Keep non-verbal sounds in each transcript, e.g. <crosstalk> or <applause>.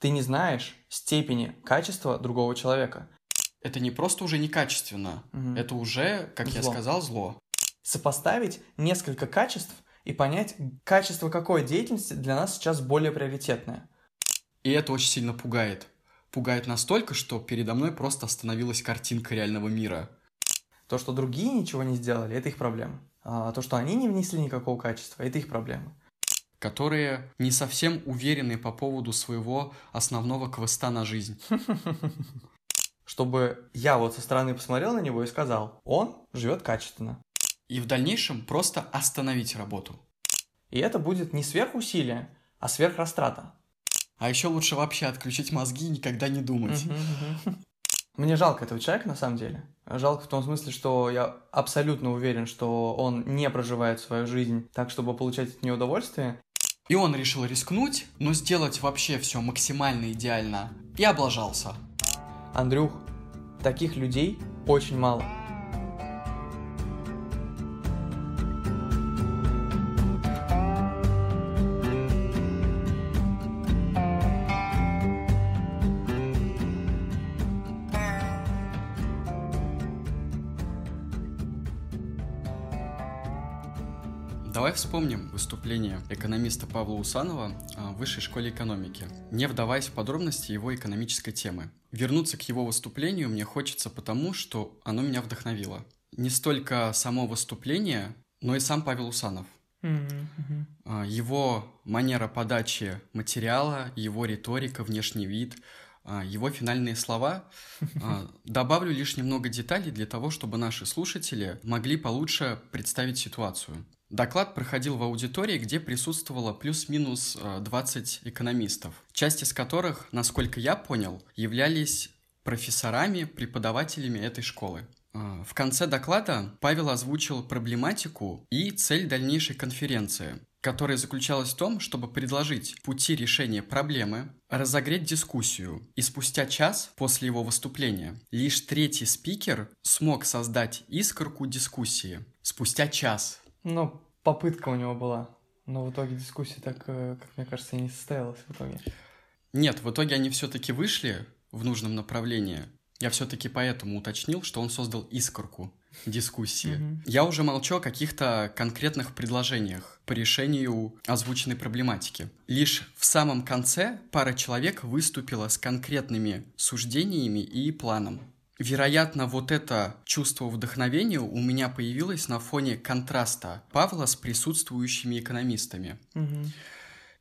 Ты не знаешь степени качества другого человека. Это не просто уже некачественно, Мгм. это уже, как я Зло. сказал, зло. Сопоставить несколько качеств и понять, качество какой деятельности для нас сейчас более приоритетное. И это очень сильно пугает. Пугает настолько, что передо мной просто остановилась картинка реального мира. То, что другие ничего не сделали, это их проблема. А то, что они не внесли никакого качества, это их проблема. Которые не совсем уверены по поводу своего основного квеста на жизнь. <laughs> Чтобы я вот со стороны посмотрел на него и сказал, он живет качественно. И в дальнейшем просто остановить работу. И это будет не сверхусилие, а сверхрастрата. А еще лучше вообще отключить мозги и никогда не думать. Мне жалко этого человека, на самом деле. Жалко в том смысле, что я абсолютно уверен, что он не проживает свою жизнь так, чтобы получать от нее удовольствие. И он решил рискнуть, но сделать вообще все максимально идеально. И облажался. Андрюх, таких людей очень мало. Вспомним выступление экономиста Павла Усанова а, в Высшей школе экономики, не вдаваясь в подробности его экономической темы. Вернуться к его выступлению мне хочется потому, что оно меня вдохновило. Не столько само выступление, но и сам Павел Усанов. А, Его манера подачи материала, его риторика, внешний вид, а, его финальные слова. <laughs> Добавлю лишь немного деталей для того, чтобы наши слушатели могли получше представить ситуацию. Доклад проходил в аудитории, где присутствовало плюс-минус а, 20 экономистов, часть из которых, насколько я понял, являлись профессорами, преподавателями этой школы. А, В конце доклада Павел озвучил проблематику и цель дальнейшей конференции, которая заключалась в том, чтобы предложить пути решения проблемы, разогреть дискуссию. И спустя час после его выступления лишь третий спикер смог создать искорку дискуссии. Спустя час. Ну, попытка у него была. Но в итоге дискуссия так, э, как мне кажется, и не состоялась в итоге. Нет, в итоге они все-таки вышли в нужном направлении. Я все-таки поэтому уточнил, что он создал искорку дискуссии. Я уже молчу о каких-то конкретных предложениях по решению озвученной проблематики. Лишь в самом конце пара человек выступила с конкретными суждениями и планом. Вероятно, вот это чувство вдохновения у меня появилось на фоне контраста Павла с присутствующими экономистами. Мгм.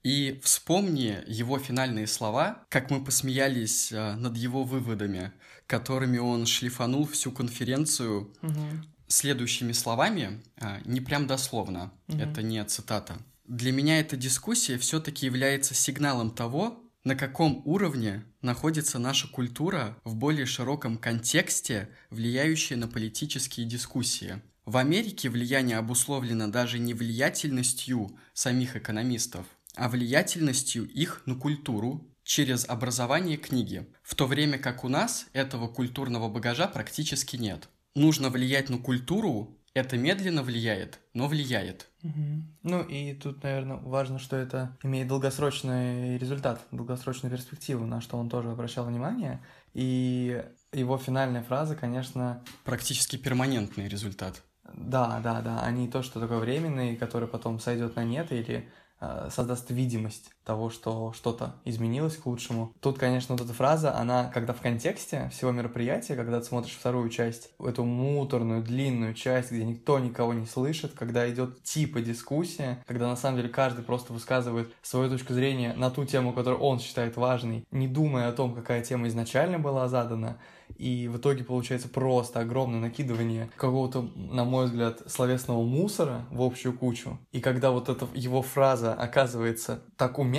И вспомни его финальные слова, как мы посмеялись э, над его выводами, которыми он шлифанул всю конференцию Мгм. следующими словами, а, не прям дословно, Мгм. это не цитата. Для меня эта дискуссия все-таки является сигналом того, на каком уровне находится наша культура в более широком контексте, влияющая на политические дискуссии. В Америке влияние обусловлено даже не влиятельностью самих экономистов, а влиятельностью их на культуру через образование книги, в то время как у нас этого культурного багажа практически нет. Нужно влиять на культуру, это медленно влияет, но влияет. Мгм. Ну и тут, наверное, важно, что это имеет долгосрочный результат, долгосрочную перспективу, на что он тоже обращал внимание. И его финальная фраза, конечно, Практически перманентный результат. да, да, да, а не то, что такое временный, который потом сойдет на нет или э, создаст видимость того, что что-то изменилось к лучшему. Тут, конечно, вот эта фраза, она, когда в контексте всего мероприятия, когда ты смотришь вторую часть, эту муторную, длинную часть, где никто никого не слышит, когда идет типа дискуссия, когда на самом деле каждый просто высказывает свою точку зрения на ту тему, которую он считает важной, не думая о том, какая тема изначально была задана, и в итоге получается просто огромное накидывание какого-то, на мой взгляд, словесного мусора в общую кучу. И когда вот эта его фраза оказывается так уместна,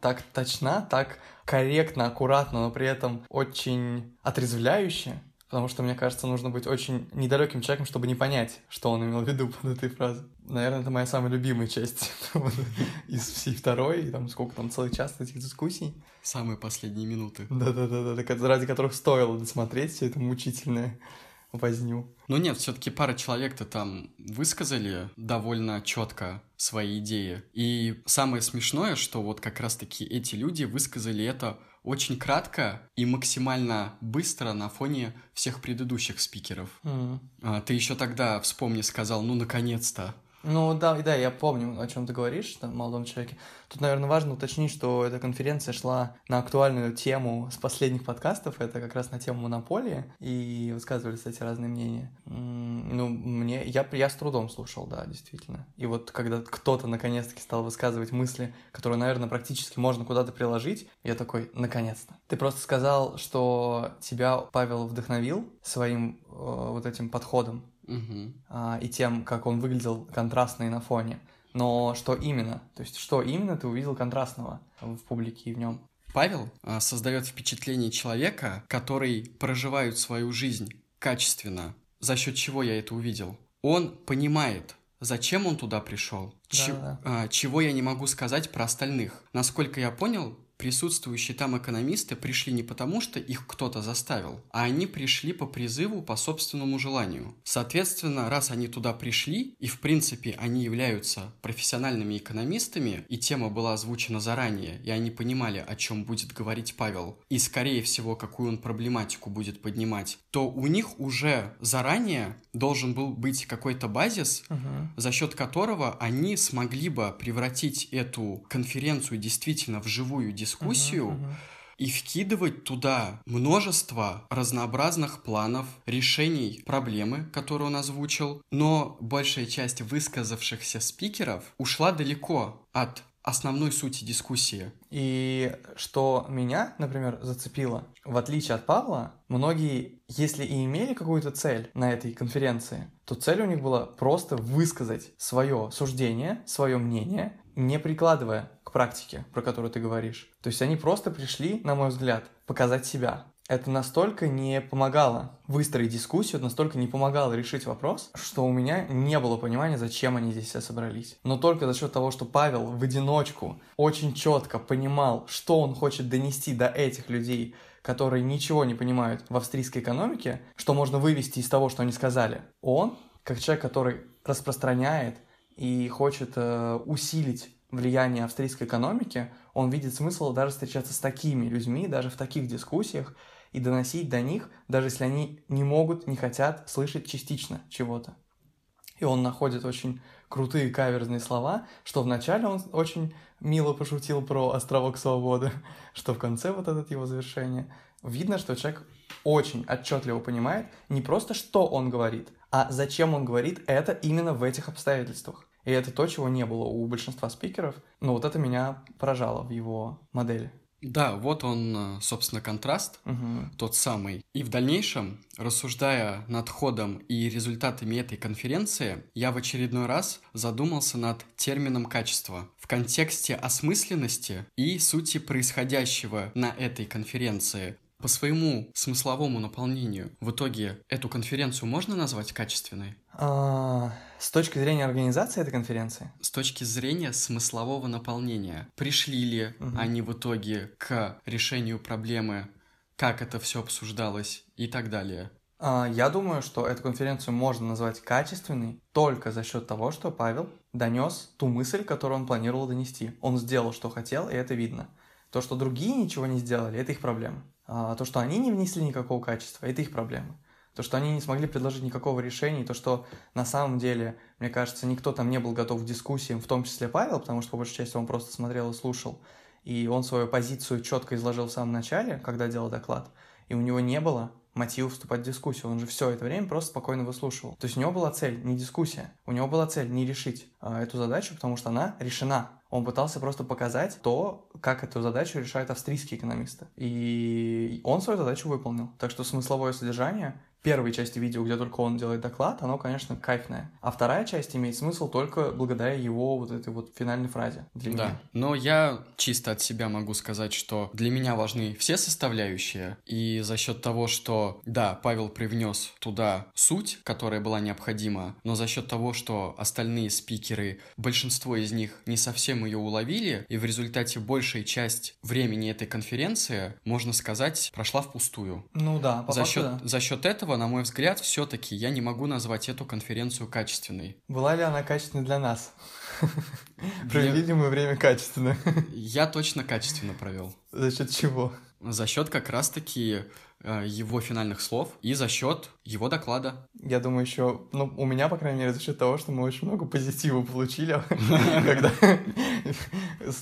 так точна, так корректно, аккуратно, но при этом очень отрезвляюще, потому что, мне кажется, нужно быть очень недалеким человеком, чтобы не понять, что он имел в виду под этой фразой. Наверное, это моя самая любимая часть <laughs> из всей второй, и там сколько там, целый час этих дискуссий. Самые последние минуты. Да-да-да, ради которых стоило досмотреть все это мучительное возню. Ну нет, все-таки пара человек-то там высказали довольно четко свои идеи. И самое смешное, что вот как раз-таки эти люди высказали это очень кратко и максимально быстро на фоне всех предыдущих спикеров. Mm. А, ты еще тогда, вспомни, сказал, ну, наконец-то. Ну да, да, я помню, о чем ты говоришь, там, молодом человеке. Тут, наверное, важно уточнить, что эта конференция шла на актуальную тему с последних подкастов, это как раз на тему монополии, и высказывались эти разные мнения. Ну, мне, я, я с трудом слушал, да, действительно. И вот когда кто-то наконец-таки стал высказывать мысли, которые, наверное, практически можно куда-то приложить, я такой, наконец-то. Ты просто сказал, что тебя Павел вдохновил своим э, вот этим подходом Угу. а, и тем, как он выглядел контрастный на фоне. Но что именно? То есть, что именно ты увидел контрастного в публике и в нем? Павел а, создает впечатление человека, который проживает свою жизнь качественно. За счет чего я это увидел? Он понимает, зачем он туда пришел, Да, да. а, чего я не могу сказать про остальных. Насколько я понял, присутствующие там экономисты пришли не потому, что их кто-то заставил, а они пришли по призыву, по собственному желанию. Соответственно, раз они туда пришли, и в принципе они являются профессиональными экономистами, и тема была озвучена заранее, и они понимали, о чем будет говорить Павел, и скорее всего, какую он проблематику будет поднимать, то у них уже заранее должен был быть какой-то базис, Мгм. за счет которого они смогли бы превратить эту конференцию действительно в живую дискуссию Мгм, мгм. и вкидывать туда множество разнообразных планов, решений проблемы, которую он озвучил, но большая часть высказавшихся спикеров ушла далеко от основной сути дискуссии. И что меня, например, зацепило, в отличие от Павла, многие, если и имели какую-то цель на этой конференции, то цель у них была просто высказать свое суждение, свое мнение, не прикладывая практике, про которую ты говоришь. То есть они просто пришли, на мой взгляд, показать себя. Это настолько не помогало выстроить дискуссию, настолько не помогало решить вопрос, что у меня не было понимания, зачем они здесь все собрались. Но только за счет того, что Павел в одиночку очень четко понимал, что он хочет донести до этих людей, которые ничего не понимают в австрийской экономике, что можно вывести из того, что они сказали, он, как человек, который распространяет и хочет э, усилить влияние австрийской экономики, он видит смысл даже встречаться с такими людьми, даже в таких дискуссиях, и доносить до них, даже если они не могут, не хотят слышать частично чего-то. И он находит очень крутые каверзные слова, что вначале он очень мило пошутил про островок свободы, <laughs> что в конце вот это его завершение. Видно, что человек очень отчетливо понимает не просто, что он говорит, а зачем он говорит это именно в этих обстоятельствах. И это то, чего не было у большинства спикеров. Но вот это меня поражало в его модели. Да, вот он, э, собственно, контраст, Мгм. тот самый. И в дальнейшем, рассуждая над ходом и результатами этой конференции, я в очередной раз задумался над термином качества в контексте осмысленности и сути происходящего на этой конференции. По своему смысловому наполнению, в итоге эту конференцию можно назвать качественной? А, с точки зрения организации этой конференции, С точки зрения смыслового наполнения, пришли ли Мгм. они в итоге к решению проблемы, как это все обсуждалось и так далее? А, Я думаю, что эту конференцию можно назвать качественной только за счет того, что Павел донес ту мысль, которую он планировал донести. Он сделал, что хотел, и это видно. То, что другие ничего не сделали, это их проблема. А то, что они не внесли никакого качества, это их проблема. То, что они не смогли предложить никакого решения, то, что на самом деле, мне кажется, никто там не был готов к дискуссиям, в том числе Павел, потому что по большей части он просто смотрел и слушал. И он свою позицию четко изложил в самом начале, когда делал доклад, и у него не было мотива вступать в дискуссию. Он же все это время просто спокойно выслушивал. То есть у него была цель не дискуссия, у него была цель не решить а, эту задачу, потому что она решена. Он пытался просто показать то, как эту задачу решают австрийские экономисты. И он свою задачу выполнил. Так что смысловое содержание первой части видео, где только он делает доклад, оно, конечно, кайфное. А вторая часть имеет смысл только благодаря его вот этой вот финальной фразе для Да, меня. но я чисто от себя могу сказать, что для меня важны все составляющие, и за счет того, что, да, Павел привнес туда суть, которая была необходима, но за счет того, что остальные спикеры, большинство из них не совсем ее уловили, и в результате большая часть времени этой конференции, можно сказать, прошла впустую. Ну да, по За счет, да. за счет этого этого, на мой взгляд, все-таки я не могу назвать эту конференцию качественной. Была ли она качественной для нас? Провели ли мы время качественно? Я точно качественно провел. За счет чего? За счет как раз-таки э, его финальных слов и за счет его доклада. Я думаю, еще, ну, у меня, по крайней мере, за счет того, что мы очень много позитива получили, <laughs> когда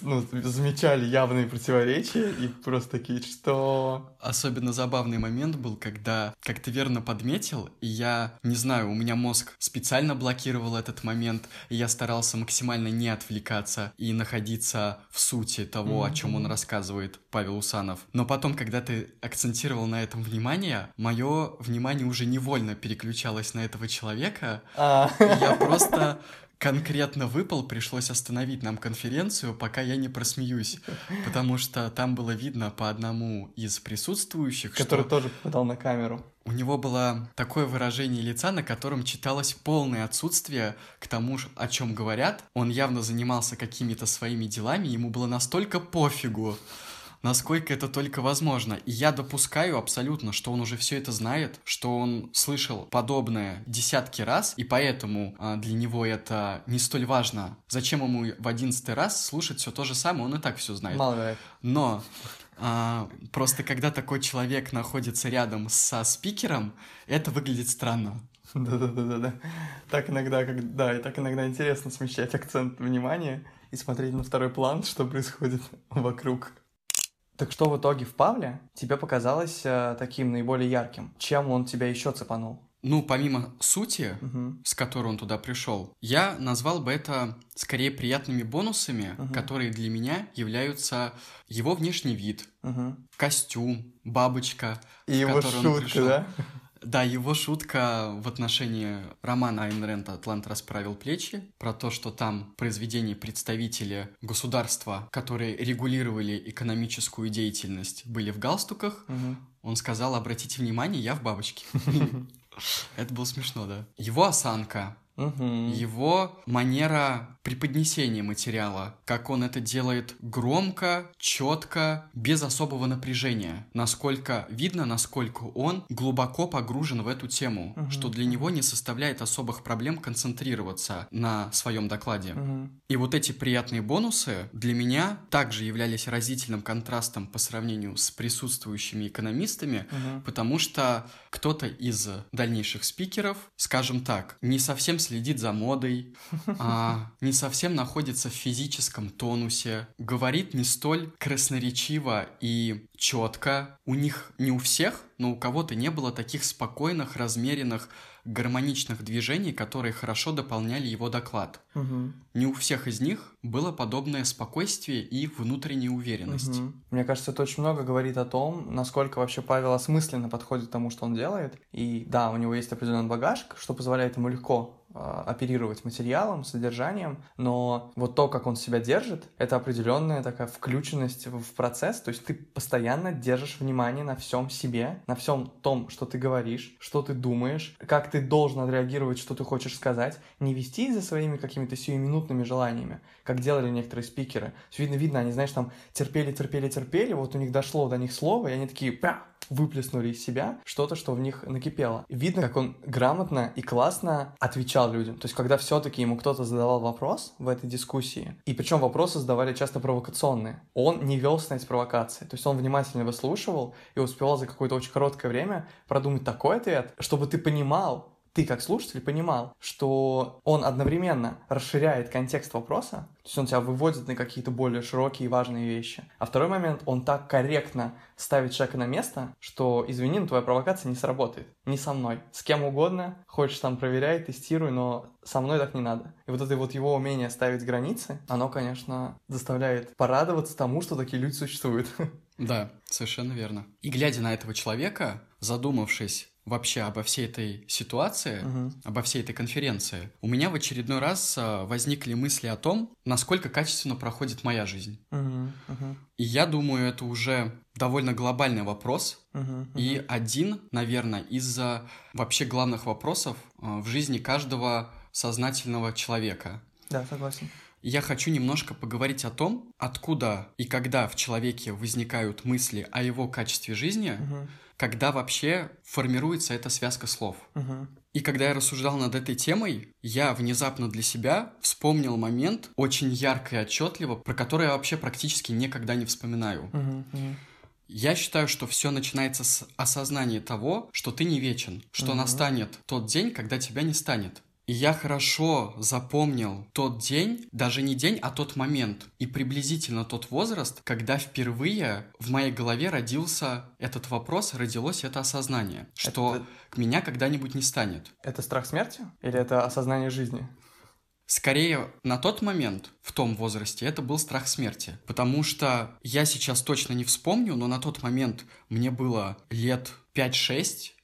ну, замечали явные противоречия и просто такие, что... Особенно забавный момент был, когда, как ты верно подметил, и я, не знаю, у меня мозг специально блокировал этот момент, и я старался максимально не отвлекаться и находиться в сути того, о чем он рассказывает, Павел Усанов. Но потом, когда ты акцентировал на этом внимание, мое внимание уже невольно переключалось на этого человека. А. Я просто конкретно выпал, пришлось остановить нам конференцию, пока я не просмеюсь, потому что там было видно по одному из присутствующих, Который что тоже попадал на камеру. у него было такое выражение лица, на котором читалось полное отсутствие к тому, о чем говорят. Он явно занимался какими-то своими делами, ему было настолько пофигу, насколько это только возможно. И я допускаю абсолютно, что он уже все это знает, что он слышал подобное десятки раз, и поэтому а, для него это не столь важно. Зачем ему в одиннадцатый раз слушать все то же самое, он и так все знает. Маловероятно. Но а, просто когда такой человек находится рядом со спикером, это выглядит странно. Да-да-да-да. Так иногда, как... да, и так иногда интересно смещать акцент внимания и смотреть на второй план, что происходит <laughs> вокруг. Так что в итоге в Павле тебе показалось э, таким наиболее ярким? Чем он тебя еще цепанул? Ну, помимо сути, Мгм. с которой он туда пришел, я назвал бы это скорее приятными бонусами, Мгм. которые для меня являются его внешний вид, Мгм. костюм, бабочка. И его которой он шутка, пришел. да? Да, его шутка в отношении романа Айн Рэнд «Атлант расправил плечи», про то, что там произведения представители государства, которые регулировали экономическую деятельность, были в галстуках, Мгм. он сказал, обратите внимание, я в бабочке. <laughs> Это было смешно, да. Его осанка, Мгм. его манера преподнесения материала, как он это делает громко, четко, без особого напряжения. Насколько видно, насколько он глубоко погружен в эту тему, Мгм. что для него не составляет особых проблем концентрироваться на своем докладе. Мгм. И вот эти приятные бонусы для меня также являлись разительным контрастом по сравнению с присутствующими экономистами, Мгм. потому что кто-то из дальнейших спикеров, скажем так, не совсем следит за модой, а, не совсем находится в физическом тонусе, говорит не столь красноречиво и четко. У них не у всех, но у кого-то не было таких спокойных, размеренных, гармоничных движений, которые хорошо дополняли его доклад. Мгм. Не у всех из них было подобное спокойствие и внутренняя уверенность. Мгм. Мне кажется, это очень много говорит о том, насколько вообще Павел осмысленно подходит к тому, что он делает. И да, у него есть определенный багаж, что позволяет ему легко оперировать материалом, содержанием, но вот то, как он себя держит, это определенная такая включенность в процесс, то есть ты постоянно держишь внимание на всем себе, на всем том, что ты говоришь, что ты думаешь, как ты должен отреагировать, что ты хочешь сказать, не вести за своими какими-то сиюминутными желаниями, как делали некоторые спикеры. Видно, видно, они, знаешь, там терпели, терпели, терпели, вот у них дошло до них слово, и они такие пя, выплеснули из себя что-то, что в них накипело. Видно, как он грамотно и классно отвечал людям. То есть, когда все-таки ему кто-то задавал вопрос в этой дискуссии, и причем вопросы задавали часто провокационные, он не велся на эти провокации. То есть, он внимательно выслушивал и успевал за какое-то очень короткое время продумать такой ответ, чтобы ты понимал, ты как слушатель понимал, что он одновременно расширяет контекст вопроса, то есть он тебя выводит на какие-то более широкие и важные вещи. А второй момент, он так корректно ставит человека на место, что, извини, но твоя провокация не сработает. Не со мной. С кем угодно, хочешь там проверяй, тестируй, но со мной так не надо. И вот это вот его умение ставить границы, оно, конечно, заставляет порадоваться тому, что такие люди существуют. <laughs> Да, совершенно верно. И глядя на этого человека, задумавшись вообще обо всей этой ситуации, Мгм. обо всей этой конференции, у меня в очередной раз а, возникли мысли о том, насколько качественно проходит моя жизнь. Мгм, мгм, И я думаю, это уже довольно глобальный вопрос, мгм, и один, наверное, из вообще главных вопросов а, в жизни каждого сознательного человека. Да, согласен. Я хочу немножко поговорить о том, откуда и когда в человеке возникают мысли о его качестве жизни, Мгм. Когда вообще формируется эта связка слов. Угу. И когда я рассуждал над этой темой, я внезапно для себя вспомнил момент очень ярко и отчетливо, про который я вообще практически никогда не вспоминаю. Угу. Угу. Я считаю, что все начинается с осознания того, что ты не вечен, что Мгм. настанет тот день, когда тебя не станет. И я хорошо запомнил тот день, даже не день, а тот момент, и приблизительно тот возраст, когда впервые в моей голове родился этот вопрос, родилось это осознание, что Это- к меня когда-нибудь не станет. Это страх смерти? Или это осознание жизни? Скорее, на тот момент, в том возрасте, это был страх смерти. Потому что я сейчас точно не вспомню, но на тот момент мне было лет 5-6,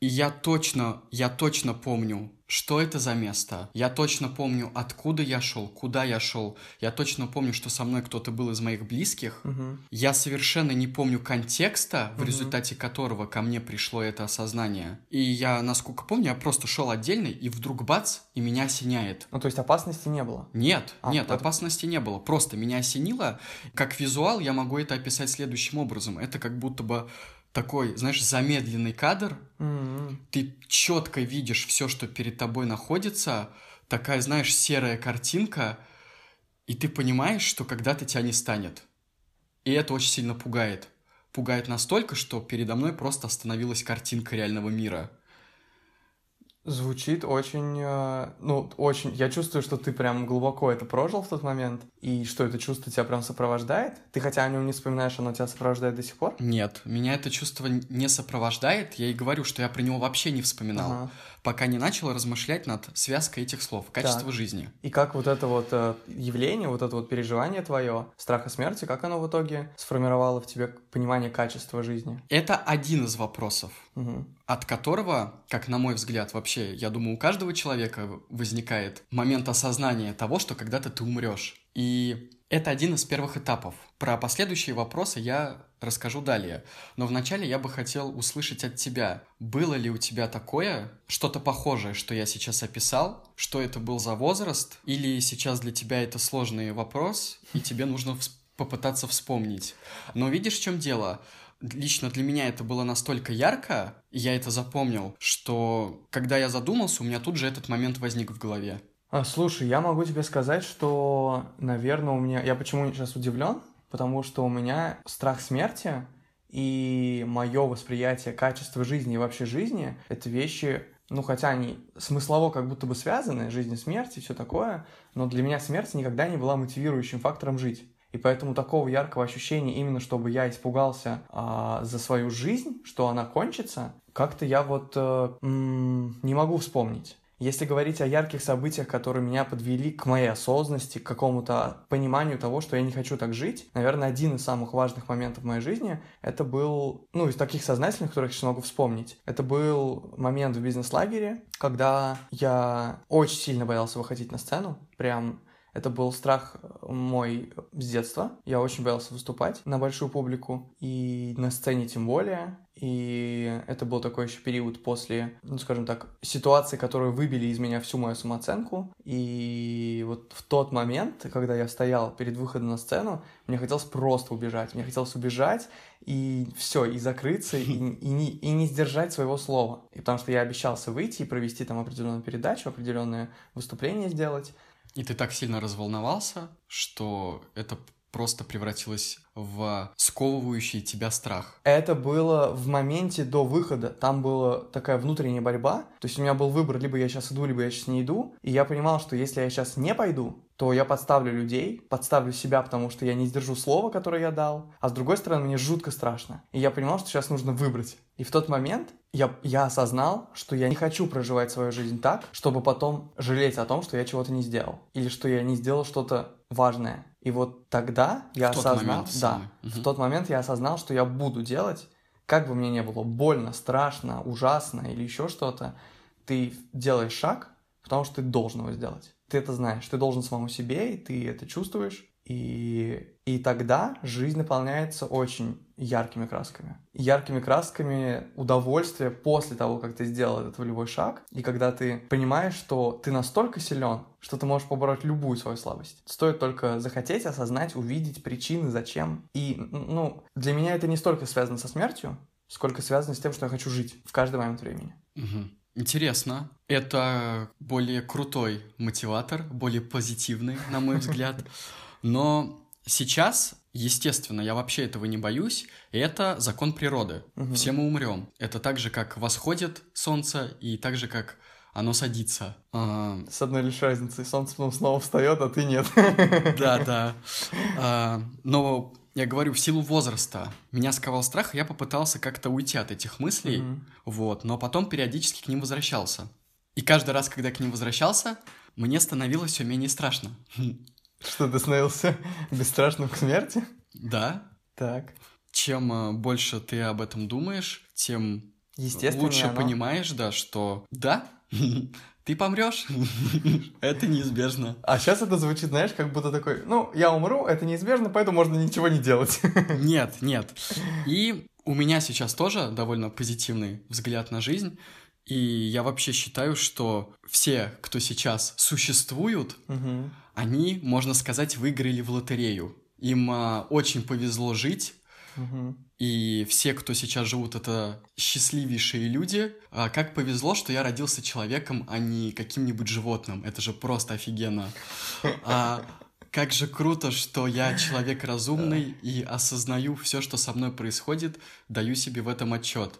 И я точно, я точно помню, что это за место. Я точно помню, откуда я шел, куда я шел. Я точно помню, что со мной кто-то был из моих близких. Мгм. Я совершенно не помню контекста, в Мгм. результате которого ко мне пришло это осознание. И я, насколько помню, я просто шел отдельно, и вдруг бац, и меня осеняет. Ну, то есть опасности не было? Нет, А, нет, это- опасности не было. Просто меня осенило. Как визуал я могу это описать следующим образом. Это как будто бы такой, знаешь, замедленный кадр. Мгм. Ты четко видишь все, что перед тобой находится. Такая, знаешь, серая картинка. И ты понимаешь, что когда-то тебя не станет. И это очень сильно пугает. Пугает настолько, что передо мной просто остановилась картинка реального мира. Звучит очень, э, ну, очень... Я чувствую, что ты прям глубоко это прожил в тот момент, и что это чувство тебя прям сопровождает. Ты хотя о нем не вспоминаешь, оно тебя сопровождает до сих пор? Нет, меня это чувство не сопровождает. Я и говорю, что я про него вообще не вспоминал. Ага. Пока не начал размышлять над связкой этих слов, качество Так. жизни. И как вот это вот э, явление, вот это вот переживание твое, страха смерти, как оно в итоге сформировало в тебе понимание качества жизни? Это один из вопросов, Мгм. от которого, как на мой взгляд, вообще, я думаю, у каждого человека возникает момент осознания того, что когда-то ты умрешь. И это один из первых этапов. Про последующие вопросы я расскажу далее. Но вначале я бы хотел услышать от тебя, было ли у тебя такое, что-то похожее, что я сейчас описал, что это был за возраст, или сейчас для тебя это сложный вопрос, и тебе нужно вс- попытаться вспомнить. Но видишь, в чем дело? Лично для меня это было настолько ярко, и я это запомнил, что когда я задумался, у меня тут же этот момент возник в голове. А, слушай, я могу тебе сказать, что, наверное, у меня... Я почему сейчас удивлен? Потому что у меня страх смерти и мое восприятие качества жизни и вообще жизни — это вещи, ну, хотя они смыслово как будто бы связаны, жизнь и смерть и все такое, но для меня смерть никогда не была мотивирующим фактором жить. И поэтому такого яркого ощущения, именно чтобы я испугался а, за свою жизнь, что она кончится, как-то я вот э, м, не могу вспомнить. Если говорить о ярких событиях, которые меня подвели к моей осознанности, к какому-то пониманию того, что я не хочу так жить, наверное, один из самых важных моментов в моей жизни, это был, ну, из таких сознательных, которых я сейчас могу вспомнить, это был момент в бизнес-лагере, когда я очень сильно боялся выходить на сцену, прям это был страх мой с детства. Я очень боялся выступать на большую публику, и на сцене тем более. И это был такой еще период после, ну, скажем так, ситуации, которые выбили из меня всю мою самооценку. И вот в тот момент, когда я стоял перед выходом на сцену, мне хотелось просто убежать. Мне хотелось убежать и все, и закрыться, <laughs> и, и, не, и не сдержать своего слова. И потому что я обещался выйти и провести там определенную передачу, определенное выступление сделать. И ты так сильно разволновался, что это просто превратилось в сковывающий тебя страх. Это было в моменте до выхода. Там была такая внутренняя борьба. То есть у меня был выбор, либо я сейчас иду, либо я сейчас не иду. И я понимал, что если я сейчас не пойду, то я подставлю людей, подставлю себя, потому что я не сдержу слова, которое я дал. А с другой стороны, мне жутко страшно. И я понимал, что сейчас нужно выбрать. И в тот момент я, я осознал, что я не хочу проживать свою жизнь так, чтобы потом жалеть о том, что я чего-то не сделал. Или что я не сделал что-то важное. И вот тогда я В тот осознал, момент да, самый. в тот момент я осознал, что я буду делать, как бы мне не было больно, страшно, ужасно или еще что-то, ты делаешь шаг, потому что ты должен его сделать. Ты это знаешь, ты должен самому себе, и ты это чувствуешь. И, и тогда жизнь наполняется очень яркими красками. Яркими красками удовольствия после того, как ты сделал этот волевой шаг. И когда ты понимаешь, что ты настолько силен, что ты можешь побороть любую свою слабость. Стоит только захотеть, осознать, увидеть причины, зачем. И, ну, для меня это не столько связано со смертью, сколько связано с тем, что я хочу жить в каждый момент времени. Угу. Интересно. Это более крутой мотиватор, более позитивный, на мой взгляд. Но сейчас, естественно, я вообще этого не боюсь. И это закон природы. Угу. Все мы умрем. Это так же, как восходит солнце, и так же, как оно садится. А, с одной лишь разницей. Солнце потом снова встает, а ты нет. <laughs> Да, да. А, но я говорю, в силу возраста меня сковал страх, и я попытался как-то уйти от этих мыслей, mm-hmm. вот, но потом периодически к ним возвращался. И каждый раз, когда к ним возвращался, мне становилось все менее страшно. <laughs> Что, ты становился <laughs> бесстрашным к смерти? Да. Так. Чем э, больше ты об этом думаешь, тем лучше оно... понимаешь, да, что да, <laughs> ты помрешь. <laughs> это неизбежно. А сейчас это звучит, знаешь, как будто такой, ну, я умру, это неизбежно, поэтому можно ничего не делать. <laughs> нет, нет. И у меня сейчас тоже довольно позитивный взгляд на жизнь. И я вообще считаю, что все, кто сейчас существуют, угу. они, можно сказать, выиграли в лотерею. Им а, очень повезло жить, угу. И все, кто сейчас живут, это счастливейшие люди. А как повезло, что я родился человеком, а не каким-нибудь животным. Это же просто офигенно. А как же круто, что я человек разумный и осознаю все, что со мной происходит, даю себе в этом отчет.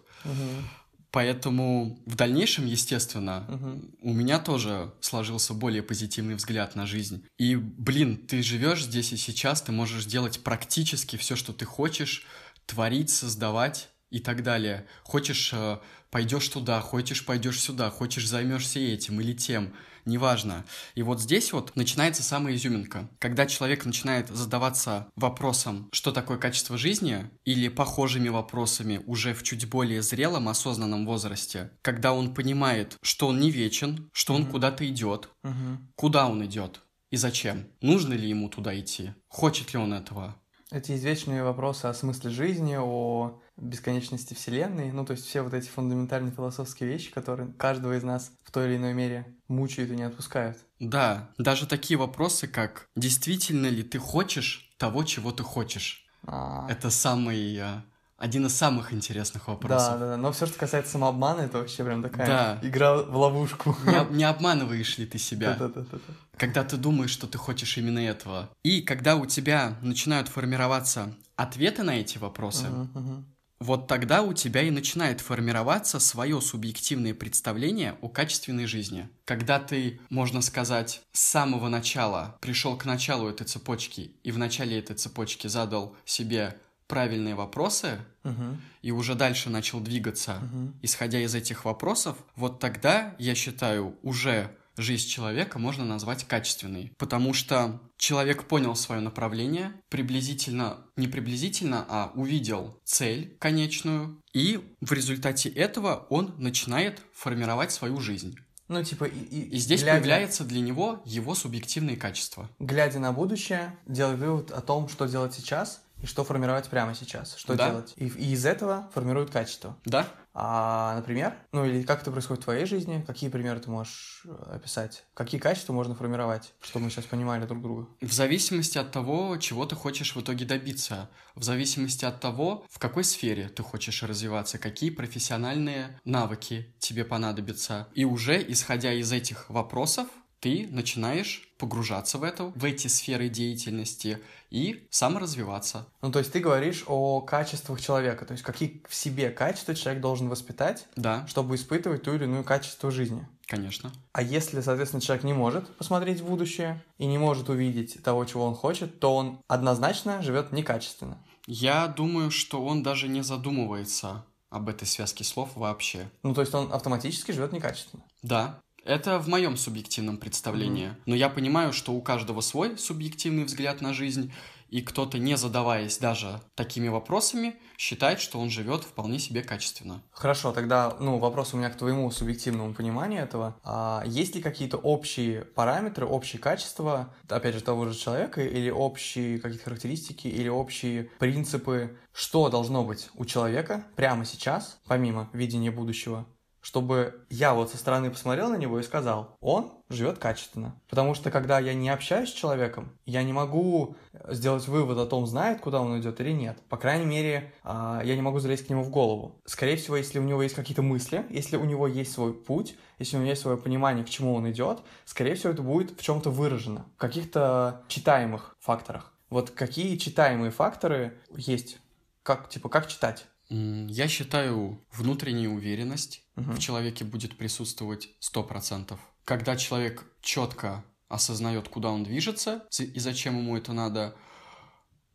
Поэтому в дальнейшем, естественно, угу. у меня тоже сложился более позитивный взгляд на жизнь. И, блин, ты живешь здесь и сейчас, ты можешь делать практически все, что ты хочешь творить, создавать и так далее. Хочешь, э, пойдешь туда, хочешь, пойдешь сюда, хочешь, займешься этим или тем, неважно. И вот здесь вот начинается самая изюминка. Когда человек начинает задаваться вопросом, что такое качество жизни, или похожими вопросами уже в чуть более зрелом, осознанном возрасте, когда он понимает, что он не вечен, что он mm-hmm. куда-то идет, mm-hmm. куда он идет и зачем, нужно ли ему туда идти, хочет ли он этого, эти извечные вопросы о смысле жизни, о бесконечности Вселенной, ну, то есть все вот эти фундаментальные философские вещи, которые каждого из нас в той или иной мере мучают и не отпускают. Да, даже такие вопросы, как действительно ли ты хочешь того, чего ты хочешь? А... Это самый а, один из самых интересных вопросов. Да, да, да. Но все, что касается самообмана, это вообще прям такая да. игра в ловушку. Не, не обманываешь ли ты себя? Да, да, да, да. Когда ты думаешь, что ты хочешь именно этого. И когда у тебя начинают формироваться ответы на эти вопросы, uh-huh, uh-huh. Вот тогда у тебя и начинает формироваться свое субъективное представление о качественной жизни. Когда ты, можно сказать, с самого начала пришел к началу этой цепочки и в начале этой цепочки задал себе правильные вопросы угу. и уже дальше начал двигаться, угу. исходя из этих вопросов, вот тогда, я считаю, уже жизнь человека можно назвать качественной. Потому что человек понял свое направление, приблизительно, не приблизительно, а увидел цель конечную, и в результате этого он начинает формировать свою жизнь. Ну, типа, и, и, и здесь глядя... появляется для него его субъективные качества. Глядя на будущее, делай вывод о том, что делать сейчас, и что формировать прямо сейчас, что да. делать. И, и из этого формируют качество. Да. А, например, ну или как это происходит в твоей жизни, какие примеры ты можешь э, описать? Какие качества можно формировать, чтобы мы сейчас понимали друг друга? В зависимости от того, чего ты хочешь в итоге добиться, в зависимости от того, в какой сфере ты хочешь развиваться, какие профессиональные навыки тебе понадобятся. И уже исходя из этих вопросов, ты начинаешь погружаться в это, в эти сферы деятельности и саморазвиваться. Ну, то есть ты говоришь о качествах человека, то есть какие в себе качества человек должен воспитать, да. чтобы испытывать ту или иную качество жизни. Конечно. А если, соответственно, человек не может посмотреть в будущее и не может увидеть того, чего он хочет, то он однозначно живет некачественно. Я думаю, что он даже не задумывается об этой связке слов вообще. Ну, то есть он автоматически живет некачественно. Да. Это в моем субъективном представлении. Mm-hmm. Но я понимаю, что у каждого свой субъективный взгляд на жизнь, и кто-то, не задаваясь даже такими вопросами, считает, что он живет вполне себе качественно. Хорошо, тогда, ну, вопрос у меня к твоему субъективному пониманию этого. А есть ли какие-то общие параметры, общие качества, опять же, того же человека, или общие какие-то характеристики, или общие принципы, что должно быть у человека прямо сейчас, помимо видения будущего, чтобы я вот со стороны посмотрел на него и сказал, он живет качественно. Потому что когда я не общаюсь с человеком, я не могу сделать вывод о том, знает, куда он идет или нет. По крайней мере, а, я не могу залезть к нему в голову. Скорее всего, если у него есть какие-то мысли, если у него есть свой путь, если у него есть свое понимание, к чему он идет, скорее всего, это будет в чем-то выражено, в каких-то читаемых факторах. Вот какие читаемые факторы есть? Как, типа, как читать? Я считаю, внутренняя уверенность угу. в человеке будет присутствовать 100%. Когда человек четко осознает, куда он движется и зачем ему это надо,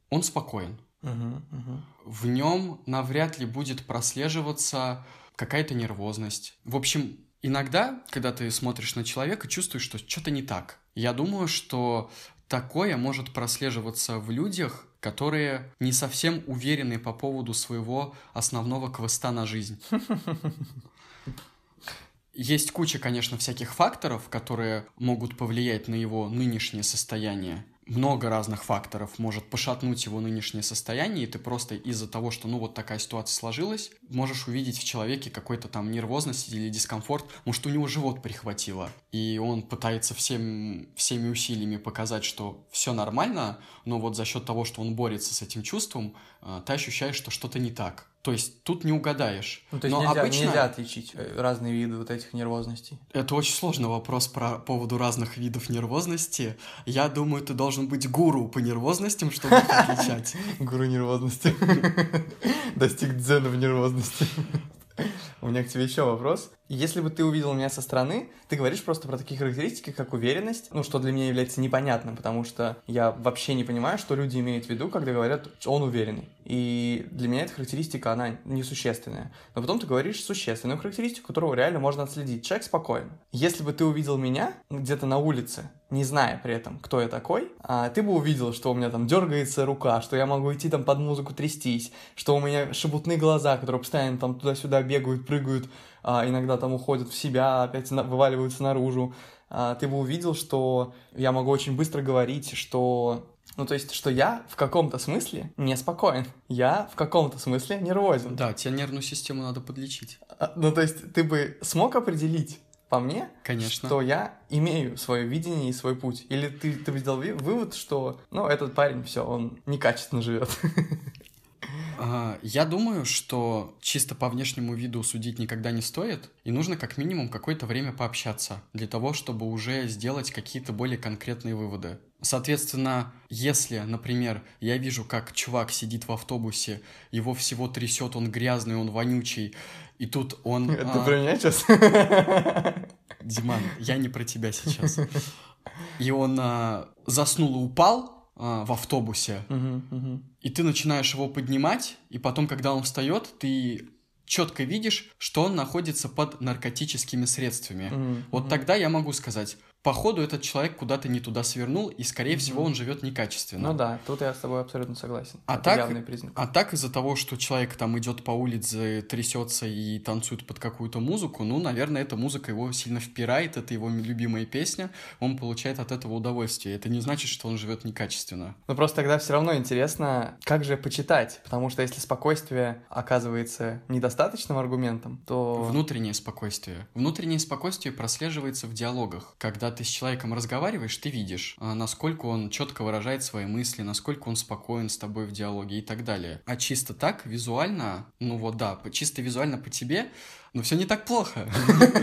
он спокоен. Угу, угу. В нем навряд ли будет прослеживаться какая-то нервозность. В общем, иногда, когда ты смотришь на человека, чувствуешь, что что-то не так. Я думаю, что такое может прослеживаться в людях, которые не совсем уверены по поводу своего основного квеста на жизнь. Есть куча, конечно, всяких факторов, которые могут повлиять на его нынешнее состояние много разных факторов может пошатнуть его нынешнее состояние, и ты просто из-за того, что, ну, вот такая ситуация сложилась, можешь увидеть в человеке какой-то там нервозность или дискомфорт, может, у него живот прихватило, и он пытается всем, всеми усилиями показать, что все нормально, но вот за счет того, что он борется с этим чувством, ты ощущаешь, что что-то не так. То есть тут не угадаешь. Ну, то есть Но нельзя, обычно... нельзя отличить э, разные виды вот этих нервозностей. Это очень сложный вопрос про поводу разных видов нервозности. Я думаю, ты должен быть гуру по нервозностям, чтобы их отличать. <laughs> Гуру нервозности. <laughs> Достиг дзена в нервозности. <laughs> У меня к тебе еще вопрос. Если бы ты увидел меня со стороны, ты говоришь просто про такие характеристики, как уверенность, ну, что для меня является непонятным, потому что я вообще не понимаю, что люди имеют в виду, когда говорят, он уверенный. И для меня эта характеристика, она несущественная. Но потом ты говоришь существенную характеристику, которую реально можно отследить. Человек спокоен. Если бы ты увидел меня где-то на улице, не зная при этом, кто я такой, а ты бы увидел, что у меня там дергается рука, что я могу идти там под музыку трястись, что у меня шебутные глаза, которые постоянно там туда-сюда бегают, прыгают, а, иногда там уходят в себя, опять на, вываливаются наружу, а, ты бы увидел, что я могу очень быстро говорить, что ну, то есть, что я в каком-то смысле неспокоен. Я в каком-то смысле нервозен. Да, тебе нервную систему надо подлечить. А, ну, то есть, ты бы смог определить по мне, Конечно. что я имею свое видение и свой путь? Или ты, ты бы сделал вывод, что, ну, этот парень, все, он некачественно живет? <laughs> Я думаю, что чисто по внешнему виду судить никогда не стоит, и нужно как минимум какое-то время пообщаться для того, чтобы уже сделать какие-то более конкретные выводы. Соответственно, если, например, я вижу, как чувак сидит в автобусе, его всего трясет, он грязный, он вонючий, и тут он... Это а... про меня сейчас? Диман, я не про тебя сейчас. И он а, заснул и упал, а, в автобусе. И ты начинаешь его поднимать, и потом, когда он встает, ты четко видишь, что он находится под наркотическими средствами. Uh-huh, вот тогда я могу сказать, походу этот человек куда-то не туда свернул, и, скорее mm-hmm. всего, он живет некачественно. Ну да, тут я с тобой абсолютно согласен. А Это так, явный признак. А так из-за того, что человек там идет по улице, трясется и танцует под какую-то музыку, ну, наверное, эта музыка его сильно впирает, это его любимая песня, он получает от этого удовольствие. Это не значит, что он живет некачественно. Ну просто тогда все равно интересно, как же почитать, потому что если спокойствие оказывается недостаточным аргументом, то... Внутреннее спокойствие. Внутреннее спокойствие прослеживается в диалогах, когда ты с человеком разговариваешь, ты видишь, а, насколько он четко выражает свои мысли, насколько он спокоен с тобой в диалоге и так далее. А чисто так, визуально, ну вот да, чисто визуально по тебе, ну все не так плохо.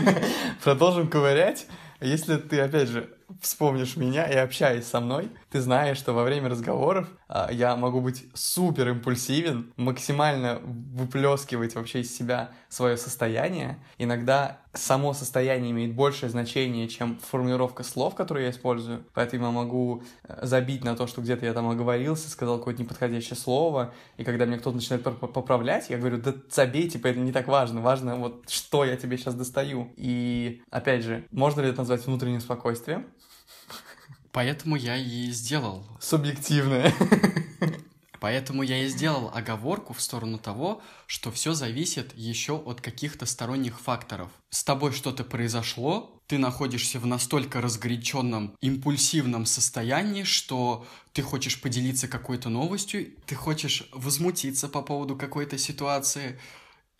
<laughs> Продолжим ковырять. Если ты, опять же, вспомнишь меня и общаясь со мной, ты знаешь, что во время разговоров я могу быть супер импульсивен, максимально выплескивать вообще из себя свое состояние. Иногда само состояние имеет большее значение, чем формулировка слов, которые я использую. Поэтому я могу э, забить на то, что где-то я там оговорился, сказал какое-то неподходящее слово, и когда мне кто-то начинает поправлять, я говорю, да забей, типа, это не так важно, важно вот, что я тебе сейчас достаю. И, опять же, можно ли это назвать внутренним спокойствием? Поэтому я и сделал. Субъективное. Поэтому я и сделал оговорку в сторону того, что все зависит еще от каких-то сторонних факторов. С тобой что-то произошло, ты находишься в настолько разгоряченном, импульсивном состоянии, что ты хочешь поделиться какой-то новостью, ты хочешь возмутиться по поводу какой-то ситуации,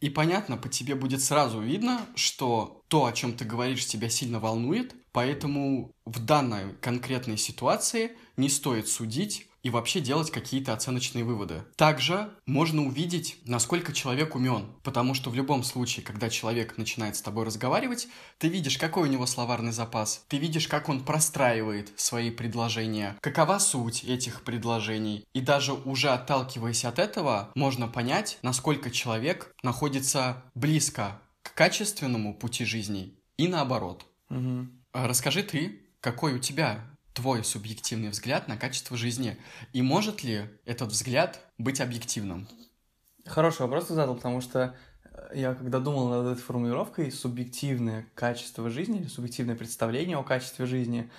И понятно, по тебе будет сразу видно, что то, о чем ты говоришь, тебя сильно волнует, поэтому в данной конкретной ситуации не стоит судить и вообще делать какие-то оценочные выводы. Также можно увидеть, насколько человек умен, потому что в любом случае, когда человек начинает с тобой разговаривать, ты видишь, какой у него словарный запас, ты видишь, как он простраивает свои предложения, какова суть этих предложений, и даже уже отталкиваясь от этого, можно понять, насколько человек находится близко к качественному пути жизни и наоборот. Угу. Расскажи ты, какой у тебя твой субъективный взгляд на качество жизни? И может ли этот взгляд быть объективным? Хороший вопрос ты задал, потому что э, я когда думал над этой формулировкой, субъективное качество жизни или субъективное представление о качестве жизни,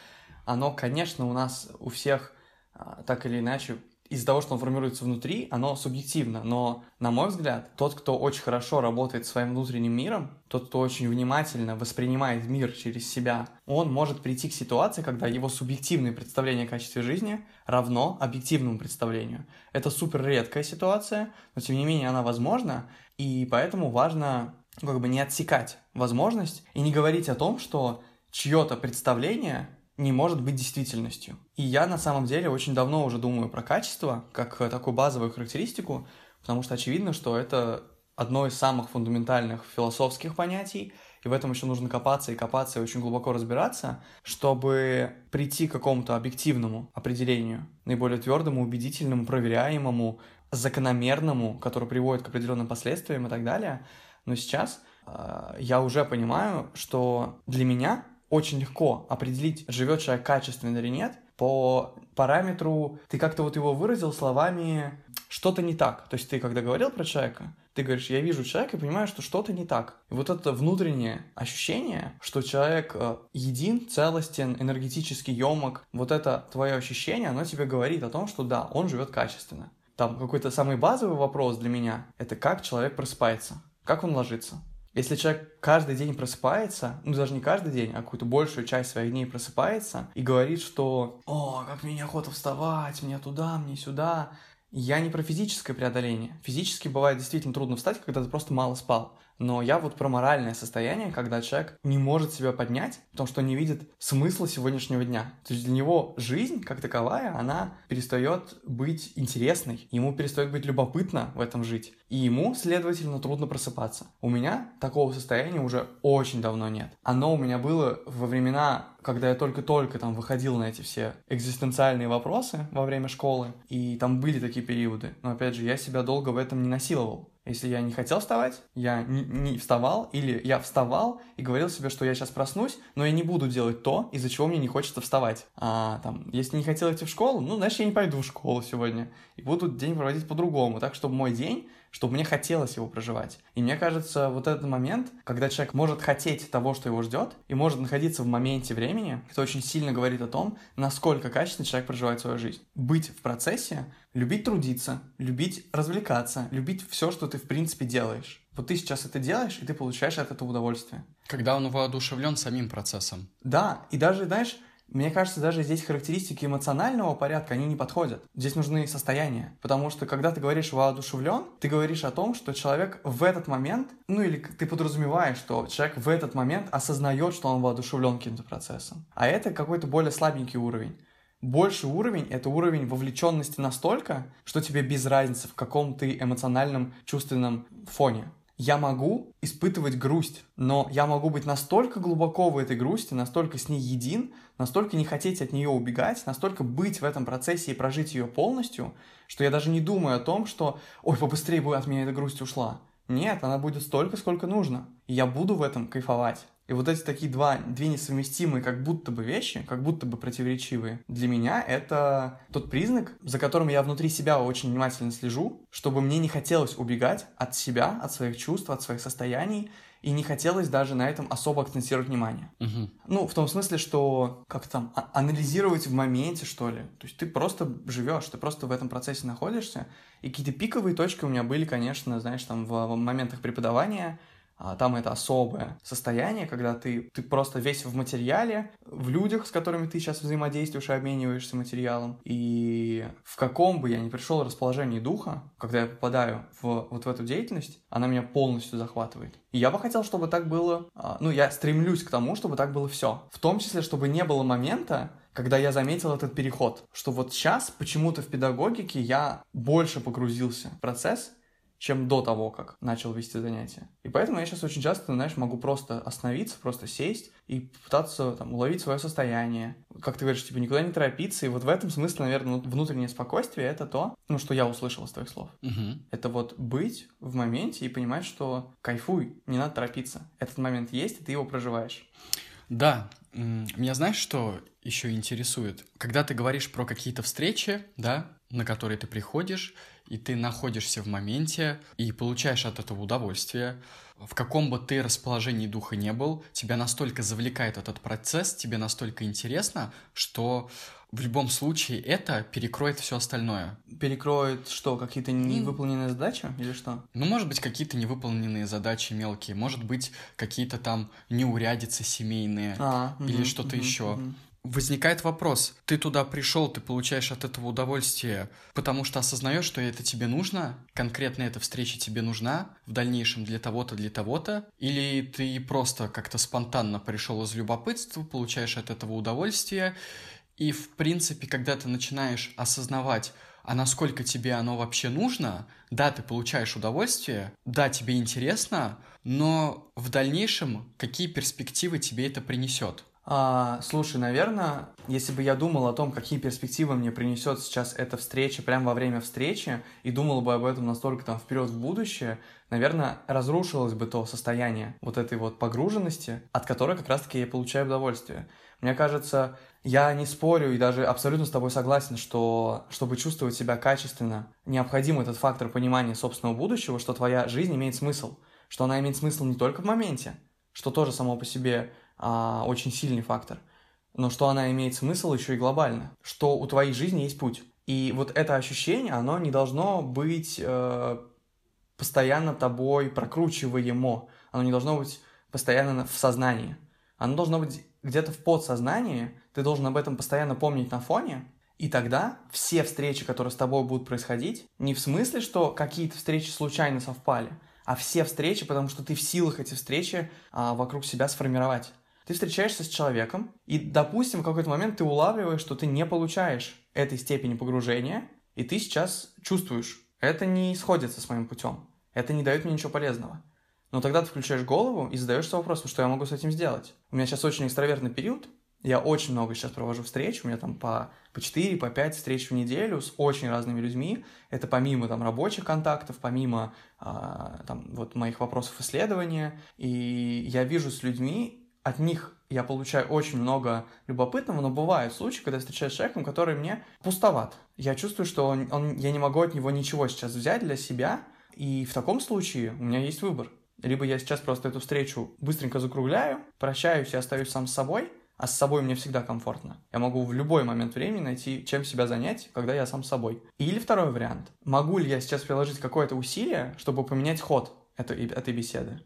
оно, конечно, у нас у всех а, так или иначе из-за того, что он формируется внутри, оно субъективно. Но, на мой взгляд, тот, кто очень хорошо работает своим внутренним миром, тот, кто очень внимательно воспринимает мир через себя, он может прийти к ситуации, когда его субъективное представление о качестве жизни равно объективному представлению. Это супер редкая ситуация, но тем не менее она возможна, и поэтому важно как бы не отсекать возможность и не говорить о том, что чье-то представление не может быть действительностью. И я на самом деле очень давно уже думаю про качество, как такую базовую характеристику, потому что очевидно, что это одно из самых фундаментальных философских понятий, и в этом еще нужно копаться и копаться и очень глубоко разбираться, чтобы прийти к какому-то объективному определению, наиболее твердому, убедительному, проверяемому, закономерному, который приводит к определенным последствиям и так далее. Но сейчас э, я уже понимаю, что для меня очень легко определить, живет человек качественно или нет, по параметру, ты как-то вот его выразил словами что-то не так. То есть ты, когда говорил про человека, ты говоришь, я вижу человека и понимаю, что что-то не так. И вот это внутреннее ощущение, что человек э, един, целостен, энергетически емок, вот это твое ощущение, оно тебе говорит о том, что да, он живет качественно. Там какой-то самый базовый вопрос для меня, это как человек просыпается, как он ложится. Если человек каждый день просыпается, ну даже не каждый день, а какую-то большую часть своих дней просыпается и говорит, что «О, как мне неохота вставать, мне туда, мне сюда», я не про физическое преодоление. Физически бывает действительно трудно встать, когда ты просто мало спал. Но я вот про моральное состояние, когда человек не может себя поднять, потому что не видит смысла сегодняшнего дня. То есть для него жизнь, как таковая, она перестает быть интересной, ему перестает быть любопытно в этом жить. И ему, следовательно, трудно просыпаться. У меня такого состояния уже очень давно нет. Оно у меня было во времена когда я только-только там выходил на эти все экзистенциальные вопросы во время школы, и там были такие периоды. Но опять же, я себя долго в этом не насиловал. Если я не хотел вставать, я не, вставал, или я вставал и говорил себе, что я сейчас проснусь, но я не буду делать то, из-за чего мне не хочется вставать. А там, если не хотел идти в школу, ну, значит, я не пойду в школу сегодня. И буду день проводить по-другому. Так, чтобы мой день чтобы мне хотелось его проживать. И мне кажется, вот этот момент, когда человек может хотеть того, что его ждет, и может находиться в моменте времени, это очень сильно говорит о том, насколько качественно человек проживает свою жизнь. Быть в процессе, любить трудиться, любить развлекаться, любить все, что ты в принципе делаешь. Вот ты сейчас это делаешь, и ты получаешь от этого удовольствие. Когда он воодушевлен самим процессом. Да, и даже, знаешь, мне кажется, даже здесь характеристики эмоционального порядка, они не подходят. Здесь нужны состояния. Потому что, когда ты говоришь воодушевлен, ты говоришь о том, что человек в этот момент, ну или ты подразумеваешь, что человек в этот момент осознает, что он воодушевлен каким-то процессом. А это какой-то более слабенький уровень. Больший уровень — это уровень вовлеченности настолько, что тебе без разницы, в каком ты эмоциональном, чувственном фоне я могу испытывать грусть, но я могу быть настолько глубоко в этой грусти, настолько с ней един, настолько не хотеть от нее убегать, настолько быть в этом процессе и прожить ее полностью, что я даже не думаю о том, что «Ой, побыстрее бы от меня эта грусть ушла». Нет, она будет столько, сколько нужно. И я буду в этом кайфовать. И вот эти такие два, две несовместимые как будто бы вещи, как будто бы противоречивые, для меня это тот признак, за которым я внутри себя очень внимательно слежу, чтобы мне не хотелось убегать от себя, от своих чувств, от своих состояний, и не хотелось даже на этом особо акцентировать внимание. Угу. Ну, в том смысле, что как там, а- анализировать в моменте, что ли. То есть ты просто живешь, ты просто в этом процессе находишься. И какие-то пиковые точки у меня были, конечно, знаешь, там в, в моментах преподавания, там это особое состояние, когда ты, ты просто весь в материале, в людях, с которыми ты сейчас взаимодействуешь и обмениваешься материалом. И в каком бы я ни пришел расположении духа, когда я попадаю в вот в эту деятельность, она меня полностью захватывает. И я бы хотел, чтобы так было, а, ну, я стремлюсь к тому, чтобы так было все. В том числе, чтобы не было момента, когда я заметил этот переход, что вот сейчас почему-то в педагогике я больше погрузился в процесс, чем до того, как начал вести занятия. И поэтому я сейчас очень часто, знаешь, могу просто остановиться, просто сесть и пытаться там, уловить свое состояние. Как ты говоришь, типа, никуда не торопиться. И вот в этом смысле, наверное, внутреннее спокойствие — это то, ну, что я услышал из твоих слов. Угу. Это вот быть в моменте и понимать, что кайфуй, не надо торопиться. Этот момент есть, и ты его проживаешь. Да, меня знаешь, что еще интересует? Когда ты говоришь про какие-то встречи, да, на которые ты приходишь, и ты находишься в моменте и получаешь от этого удовольствие. В каком бы ты расположении духа не был, тебя настолько завлекает этот процесс, тебе настолько интересно, что в любом случае это перекроет все остальное. Перекроет что, какие-то невыполненные задачи или что? Ну, может быть, какие-то невыполненные задачи мелкие, может быть, какие-то там неурядицы семейные а, или угу, что-то угу, еще. Угу. Возникает вопрос, ты туда пришел, ты получаешь от этого удовольствие, потому что осознаешь, что это тебе нужно, конкретно эта встреча тебе нужна в дальнейшем для того-то, для того-то, или ты просто как-то спонтанно пришел из любопытства, получаешь от этого удовольствие, и в принципе, когда ты начинаешь осознавать, а насколько тебе оно вообще нужно, да, ты получаешь удовольствие, да, тебе интересно, но в дальнейшем какие перспективы тебе это принесет? А, слушай, наверное, если бы я думал о том, какие перспективы мне принесет сейчас эта встреча прямо во время встречи, и думал бы об этом настолько там вперед в будущее, наверное, разрушилось бы то состояние вот этой вот погруженности, от которой как раз-таки я получаю удовольствие. Мне кажется, я не спорю и даже абсолютно с тобой согласен, что чтобы чувствовать себя качественно, необходим этот фактор понимания собственного будущего, что твоя жизнь имеет смысл, что она имеет смысл не только в моменте, что тоже само по себе а, очень сильный фактор, но что она имеет смысл еще и глобально, что у твоей жизни есть путь. И вот это ощущение, оно не должно быть э, постоянно тобой прокручиваемо, оно не должно быть постоянно в сознании. Оно должно быть где-то в подсознании, ты должен об этом постоянно помнить на фоне, и тогда все встречи, которые с тобой будут происходить, не в смысле, что какие-то встречи случайно совпали, а все встречи, потому что ты в силах эти встречи а, вокруг себя сформировать. Ты встречаешься с человеком, и, допустим, в какой-то момент ты улавливаешь, что ты не получаешь этой степени погружения, и ты сейчас чувствуешь, это не сходится с моим путем, это не дает мне ничего полезного. Но тогда ты включаешь голову и задаешься вопросом, что я могу с этим сделать. У меня сейчас очень экстравертный период, я очень много сейчас провожу встреч, у меня там по, по 4, по 5 встреч в неделю с очень разными людьми. Это помимо там рабочих контактов, помимо а, там вот моих вопросов исследования. И я вижу с людьми от них я получаю очень много любопытного, но бывают случаи, когда я встречаюсь с человеком, который мне пустоват. Я чувствую, что он, он, я не могу от него ничего сейчас взять для себя, и в таком случае у меня есть выбор. Либо я сейчас просто эту встречу быстренько закругляю, прощаюсь и остаюсь сам с собой, а с собой мне всегда комфортно. Я могу в любой момент времени найти, чем себя занять, когда я сам собой. Или второй вариант. Могу ли я сейчас приложить какое-то усилие, чтобы поменять ход этой, этой беседы?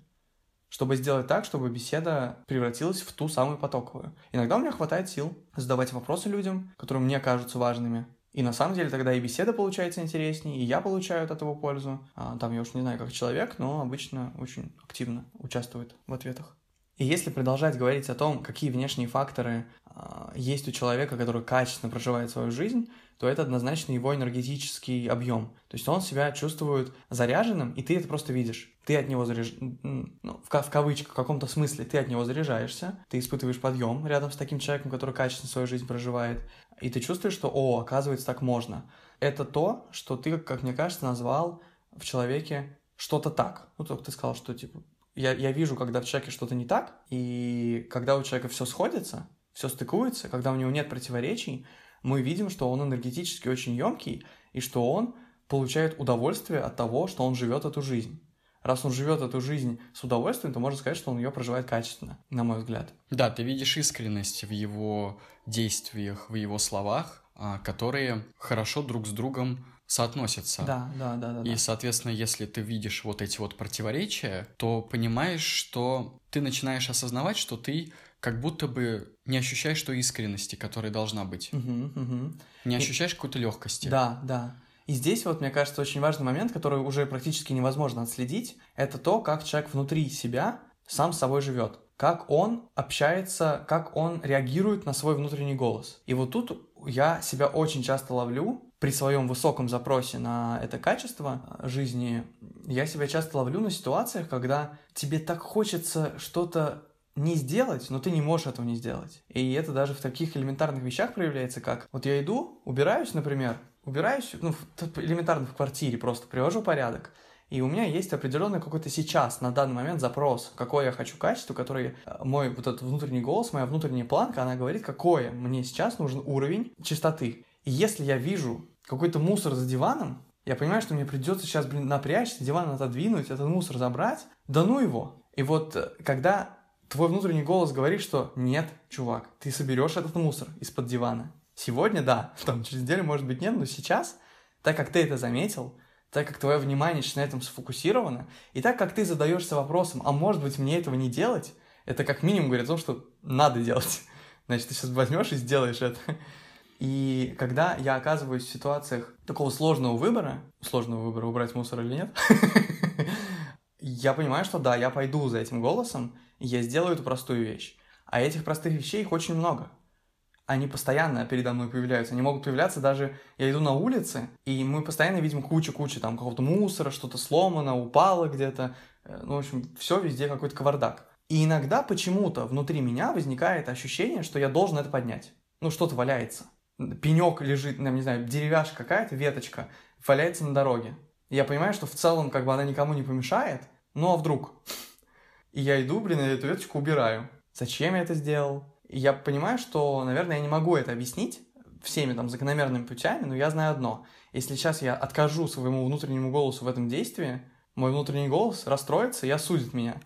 Чтобы сделать так, чтобы беседа превратилась в ту самую потоковую. Иногда у меня хватает сил задавать вопросы людям, которые мне кажутся важными. И на самом деле тогда и беседа получается интереснее, и я получаю от этого пользу. А, там я уж не знаю, как человек, но обычно очень активно участвует в ответах. И если продолжать говорить о том, какие внешние факторы э, есть у человека, который качественно проживает свою жизнь, то это однозначно его энергетический объем. То есть он себя чувствует заряженным, и ты это просто видишь. Ты от него заряж... ну, в, в кавычках, в каком-то смысле, ты от него заряжаешься, ты испытываешь подъем рядом с таким человеком, который качественно свою жизнь проживает, и ты чувствуешь, что, о, оказывается, так можно. Это то, что ты, как мне кажется, назвал в человеке что-то так. Ну, только ты сказал, что, типа, я, я вижу, когда в человеке что-то не так, и когда у человека все сходится, все стыкуется, когда у него нет противоречий, мы видим, что он энергетически очень емкий, и что он получает удовольствие от того, что он живет эту жизнь. Раз он живет эту жизнь с удовольствием, то можно сказать, что он ее проживает качественно, на мой взгляд. Да, ты видишь искренность в его действиях, в его словах, а, которые хорошо друг с другом соотносятся. Да, да, да, да. И, соответственно, если ты видишь вот эти вот противоречия, то понимаешь, что ты начинаешь осознавать, что ты как будто бы не ощущаешь той искренности, которая должна быть. Мгм, мгм. Не ощущаешь какой-то легкости. Да, да. И здесь вот, мне кажется, очень важный момент, который уже практически невозможно отследить, это то, как человек внутри себя сам с собой живет. Как он общается, как он реагирует на свой внутренний голос. И вот тут я себя очень часто ловлю при своем высоком запросе на это качество э, жизни, я себя часто ловлю на ситуациях, когда тебе так хочется что-то не сделать, но ты не можешь этого не сделать. И это даже в таких элементарных вещах проявляется, как вот я иду, убираюсь, например, убираюсь, ну, элементарно в квартире просто привожу порядок, и у меня есть определенный какой-то сейчас, на данный момент запрос, какое я хочу качество, который э, мой вот этот внутренний голос, моя внутренняя планка, она говорит, какое мне сейчас нужен уровень чистоты. И если я вижу какой-то мусор за диваном, я понимаю, что мне придется сейчас, блин, напрячься, диван отодвинуть, этот мусор забрать, да ну его. И вот э, когда твой внутренний голос говорит, что нет, чувак, ты соберешь этот мусор из-под дивана. Сегодня да, <laughs> там через неделю может быть нет, но сейчас, так как ты это заметил, так как твое внимание сейчас на этом сфокусировано, и так как ты задаешься вопросом, а может быть мне этого не делать, это как минимум говорит о том, что надо делать. <laughs> Значит, ты сейчас возьмешь и сделаешь это. И когда я оказываюсь в ситуациях такого сложного выбора, сложного выбора, убрать мусор или нет, <laughs> я понимаю, что да, я пойду за этим голосом, и я сделаю эту простую вещь. А этих простых вещей их очень много. Они постоянно передо мной появляются. Они могут появляться даже... Я иду на улице, и мы постоянно видим кучу-кучу там какого-то мусора, что-то сломано, упало где-то. Э, Ну, в общем, все везде какой-то кавардак. И иногда почему-то внутри меня возникает ощущение, что я должен это поднять. Ну, что-то валяется. Пенек лежит, не знаю, деревяшка какая-то, веточка, валяется на дороге. Я понимаю, что в целом как бы она никому не помешает, ну а вдруг? И я иду, блин, и эту веточку убираю. Зачем я это сделал? И я понимаю, что, наверное, я не могу это объяснить всеми там закономерными путями, но я знаю одно. Если сейчас я откажу своему внутреннему голосу в этом действии, мой внутренний голос расстроится и осудит меня.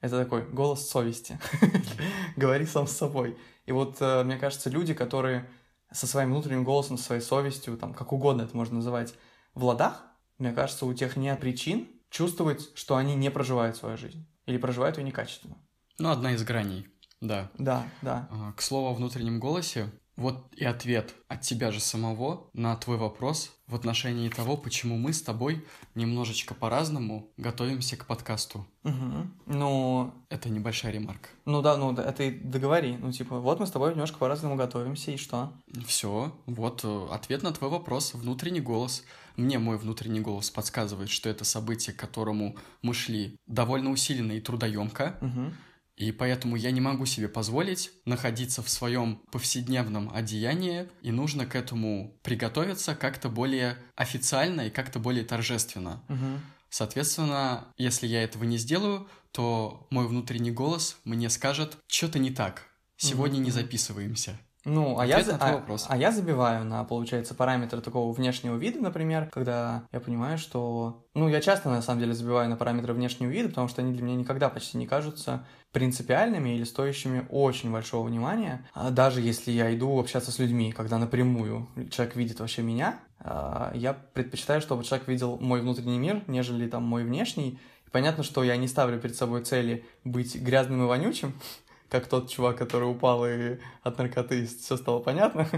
Это такой голос совести. <laughs> Говори сам с собой. И вот, э, мне кажется, люди, которые со своим внутренним голосом, со своей совестью, там, как угодно это можно называть, в ладах, мне кажется, у тех нет причин чувствовать, что они не проживают свою жизнь. Или проживают ее некачественно. Ну, одна из граней, да. Да, да. А, К слову о внутреннем голосе, вот и ответ от тебя же самого на твой вопрос в отношении того, почему мы с тобой немножечко по-разному готовимся к подкасту. Мгм. Ну, Это небольшая ремарка. ну да, ну да, это и договори. Ну, типа, вот мы с тобой немножко по-разному готовимся, и что? Все, вот э, ответ на твой вопрос. Внутренний голос. Мне мой внутренний голос подсказывает, что это событие, к которому мы шли довольно усиленно и трудоемко. Мгм. И поэтому я не могу себе позволить находиться в своем повседневном одеянии, и нужно к этому приготовиться как-то более официально и как-то более торжественно. Мгм. Соответственно, если я этого не сделаю, то мой внутренний голос мне скажет, что-то не так. Сегодня не Мгм. записываемся. Ну, а я, а- а я забиваю на, получается, параметры такого внешнего вида, например, когда я понимаю, что... Ну, я часто, на самом деле, забиваю на параметры внешнего вида, потому что они для меня никогда почти не кажутся принципиальными или стоящими очень большого внимания. А даже если я иду общаться с людьми, когда напрямую человек видит вообще меня, а, я предпочитаю, чтобы человек видел мой внутренний мир, нежели там мой внешний. И понятно, что я не ставлю перед собой цели быть грязным и вонючим, как тот чувак, который упал и от наркоты все стало понятно.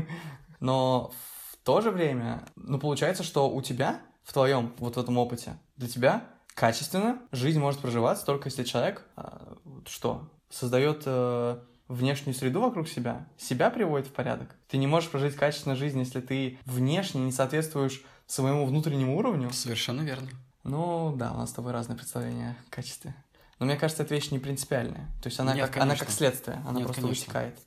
Но в то же время, ну, получается, что у тебя, в твоем вот в этом опыте, для тебя качественно жизнь может проживаться только если человек а, что создает э, внешнюю среду вокруг себя, себя приводит в порядок. Ты не можешь прожить качественную жизнь, если ты внешне не соответствуешь своему внутреннему уровню. Совершенно верно. Ну да, у нас с тобой разные представления о качестве. Но мне кажется, эта вещь не принципиальная. То есть она, Нет, как, она как следствие, она Нет, просто конечно. вытекает.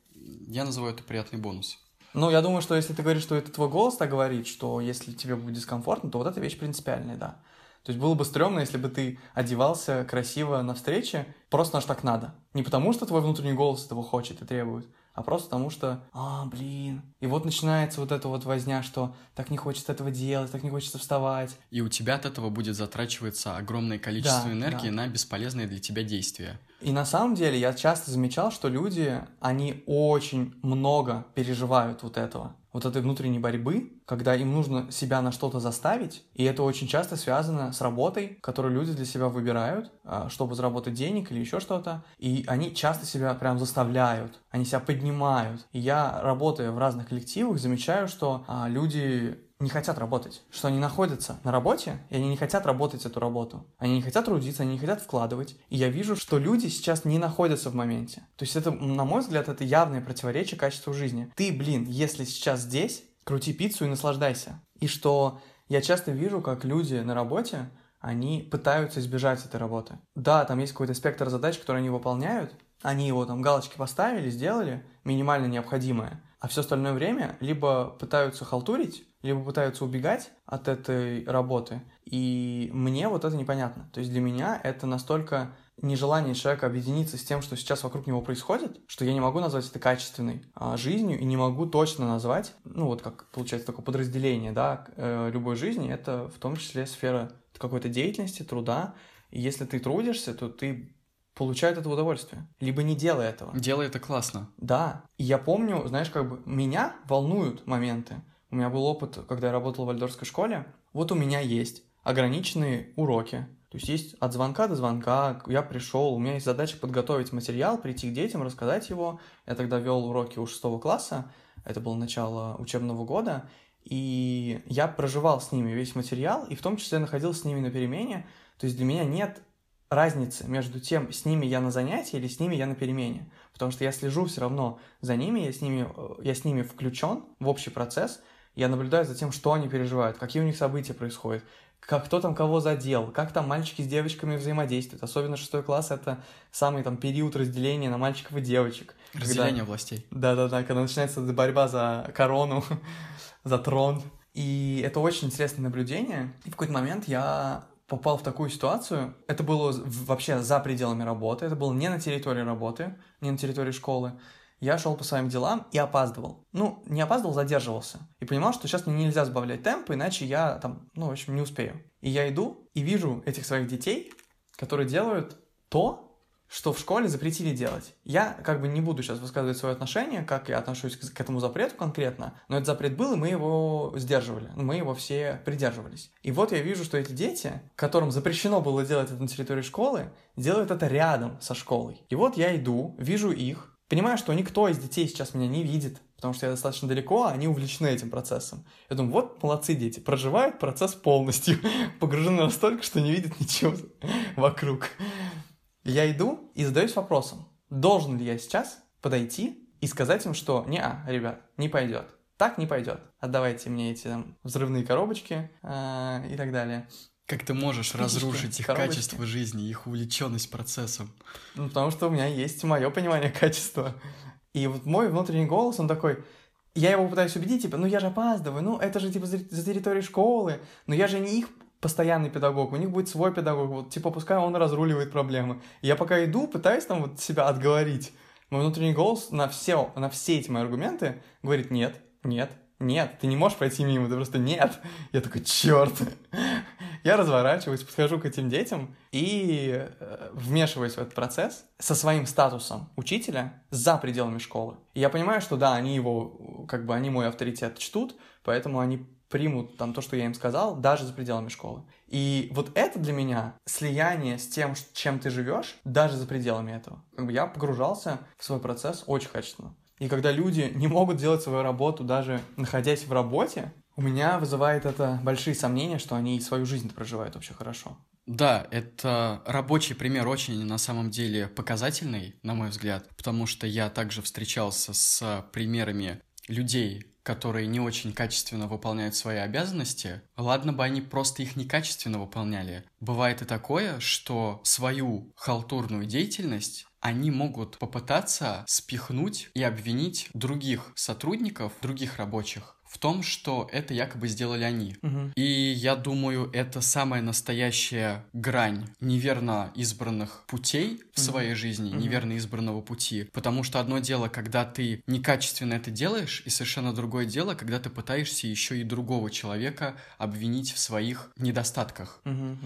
Я называю это приятный бонус. Ну, я думаю, что если ты говоришь, что это твой голос так говорит, что если тебе будет дискомфортно, то вот эта вещь принципиальная, да. То есть было бы стрёмно, если бы ты одевался красиво на встрече, просто аж так надо. Не потому, что твой внутренний голос этого хочет и требует, а просто потому, что, а, блин. И вот начинается вот эта вот возня, что так не хочется этого делать, так не хочется вставать. И у тебя от этого будет затрачиваться огромное количество Да, энергии да. на бесполезные для тебя действия. И на самом деле я часто замечал, что люди, они очень много переживают вот этого. вот этой внутренней борьбы, когда им нужно себя на что-то заставить, и это очень часто связано с работой, которую люди для себя выбирают, а, чтобы заработать денег или еще что-то, и они часто себя прям заставляют, они себя поднимают. И я, работая в разных коллективах, замечаю, что а, люди не хотят работать, что они находятся на работе, и они не хотят работать эту работу. Они не хотят трудиться, они не хотят вкладывать. И я вижу, что люди сейчас не находятся в моменте. То есть это, на мой взгляд, это явное противоречие качеству жизни. Ты, блин, если сейчас здесь, крути пиццу и наслаждайся. И что я часто вижу, как люди на работе, они пытаются избежать этой работы. Да, там есть какой-то спектр задач, которые они выполняют, они его там галочки поставили, сделали, минимально необходимое, а все остальное время либо пытаются халтурить, либо пытаются убегать от этой работы. И мне вот это непонятно. То есть для меня это настолько нежелание человека объединиться с тем, что сейчас вокруг него происходит, что я не могу назвать это качественной а, жизнью и не могу точно назвать, ну вот как получается такое подразделение, да, э, любой жизни, это в том числе сфера какой-то деятельности, труда. И если ты трудишься, то ты получает это удовольствие. Либо не делай этого. Делай это классно. Да. И я помню, знаешь, как бы меня волнуют моменты, у меня был опыт, когда я работал в вальдорфской школе. Вот у меня есть ограниченные уроки. То есть есть от звонка до звонка, я пришел, у меня есть задача подготовить материал, прийти к детям, рассказать его. Я тогда вел уроки у шестого класса, это было начало учебного года, и я проживал с ними весь материал, и в том числе находился с ними на перемене. То есть для меня нет разницы между тем, с ними я на занятии или с ними я на перемене. Потому что я слежу все равно за ними, я с ними, э, я с ними включен в общий процесс, я наблюдаю за тем, что они переживают, какие у них события происходят, как кто там кого задел, как там мальчики с девочками взаимодействуют. Особенно шестой класс — это самый там период разделения на мальчиков и девочек. Разделение когда... властей. Да-да-да, когда начинается борьба за корону, <laughs> за трон. И это очень интересное наблюдение. И в какой-то момент я попал в такую ситуацию. Это было вообще за пределами работы, это было не на территории работы, не на территории школы я шел по своим делам и опаздывал. Ну, не опаздывал, задерживался. И понимал, что сейчас мне нельзя сбавлять темп, иначе я там, ну, в общем, не успею. И я иду и вижу этих своих детей, которые делают то, что в школе запретили делать. Я как бы не буду сейчас высказывать свое отношение, как я отношусь к этому запрету конкретно, но этот запрет был, и мы его сдерживали, мы его все придерживались. И вот я вижу, что эти дети, которым запрещено было делать это на территории школы, делают это рядом со школой. И вот я иду, вижу их, Понимаю, что никто из детей сейчас меня не видит, потому что я достаточно далеко, а они увлечены этим процессом. Я думаю, вот молодцы дети, проживают процесс полностью, <laughs> погружены настолько, что не видят ничего <laughs> вокруг. Я иду и задаюсь вопросом, должен ли я сейчас подойти и сказать им, что не, а, ребят, не пойдет. Так не пойдет. Отдавайте мне эти там, взрывные коробочки э, и так далее. Как ты можешь разрушить их коробочки. качество жизни, их увлеченность процессом? Ну, потому что у меня есть мое понимание качества. И вот мой внутренний голос, он такой, я его пытаюсь убедить, типа, ну я же опаздываю, ну это же типа за, за территорией школы, но я же не их постоянный педагог, у них будет свой педагог, вот типа пускай он разруливает проблемы. И я пока иду, пытаюсь там вот себя отговорить. Мой внутренний голос на все, на все эти мои аргументы говорит нет, нет, нет, ты не можешь пройти мимо, ты просто нет. Я такой, черт. Я разворачиваюсь, подхожу к этим детям и э, вмешиваюсь в этот процесс со своим статусом учителя за пределами школы. И я понимаю, что да, они его, как бы они мой авторитет чтут, поэтому они примут там то, что я им сказал, даже за пределами школы. И вот это для меня слияние с тем, чем ты живешь, даже за пределами этого. Как бы я погружался в свой процесс очень качественно. И когда люди не могут делать свою работу, даже находясь в работе, у меня вызывает это большие сомнения, что они свою жизнь проживают вообще хорошо. Да, это рабочий пример очень на самом деле показательный, на мой взгляд, потому что я также встречался с примерами людей, которые не очень качественно выполняют свои обязанности, ладно бы они просто их некачественно выполняли. Бывает и такое, что свою халтурную деятельность они могут попытаться спихнуть и обвинить других сотрудников, других рабочих в том, что это якобы сделали они. Угу. И я думаю, это самая настоящая грань неверно избранных путей в угу. своей жизни, угу. неверно избранного пути. Потому что одно дело, когда ты некачественно это делаешь, и совершенно другое дело, когда ты пытаешься еще и другого человека обвинить в своих недостатках. Угу.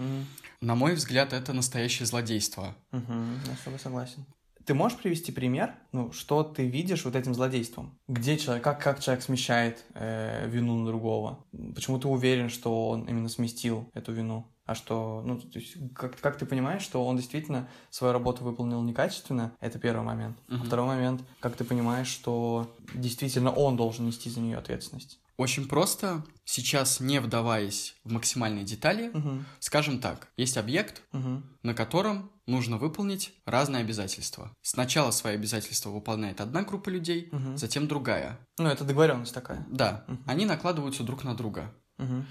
На мой взгляд, это настоящее злодейство. Угу. Я с тобой согласен Ты можешь привести пример, ну, что ты видишь вот этим злодейством? Где человек, как, как человек смещает э, вину на другого? Почему ты уверен, что он именно сместил эту вину? а что, ну, то есть, как, как ты понимаешь, что он действительно свою работу выполнил некачественно, это первый момент. Uh-huh. А второй момент, как ты понимаешь, что действительно он должен нести за нее ответственность. Очень просто, сейчас не вдаваясь в максимальные детали, uh-huh. скажем так, есть объект, uh-huh. на котором нужно выполнить разные обязательства. Сначала свои обязательства выполняет одна группа людей, uh-huh. затем другая. Ну, это договоренность такая. Да, uh-huh. они накладываются друг на друга. Uh-huh.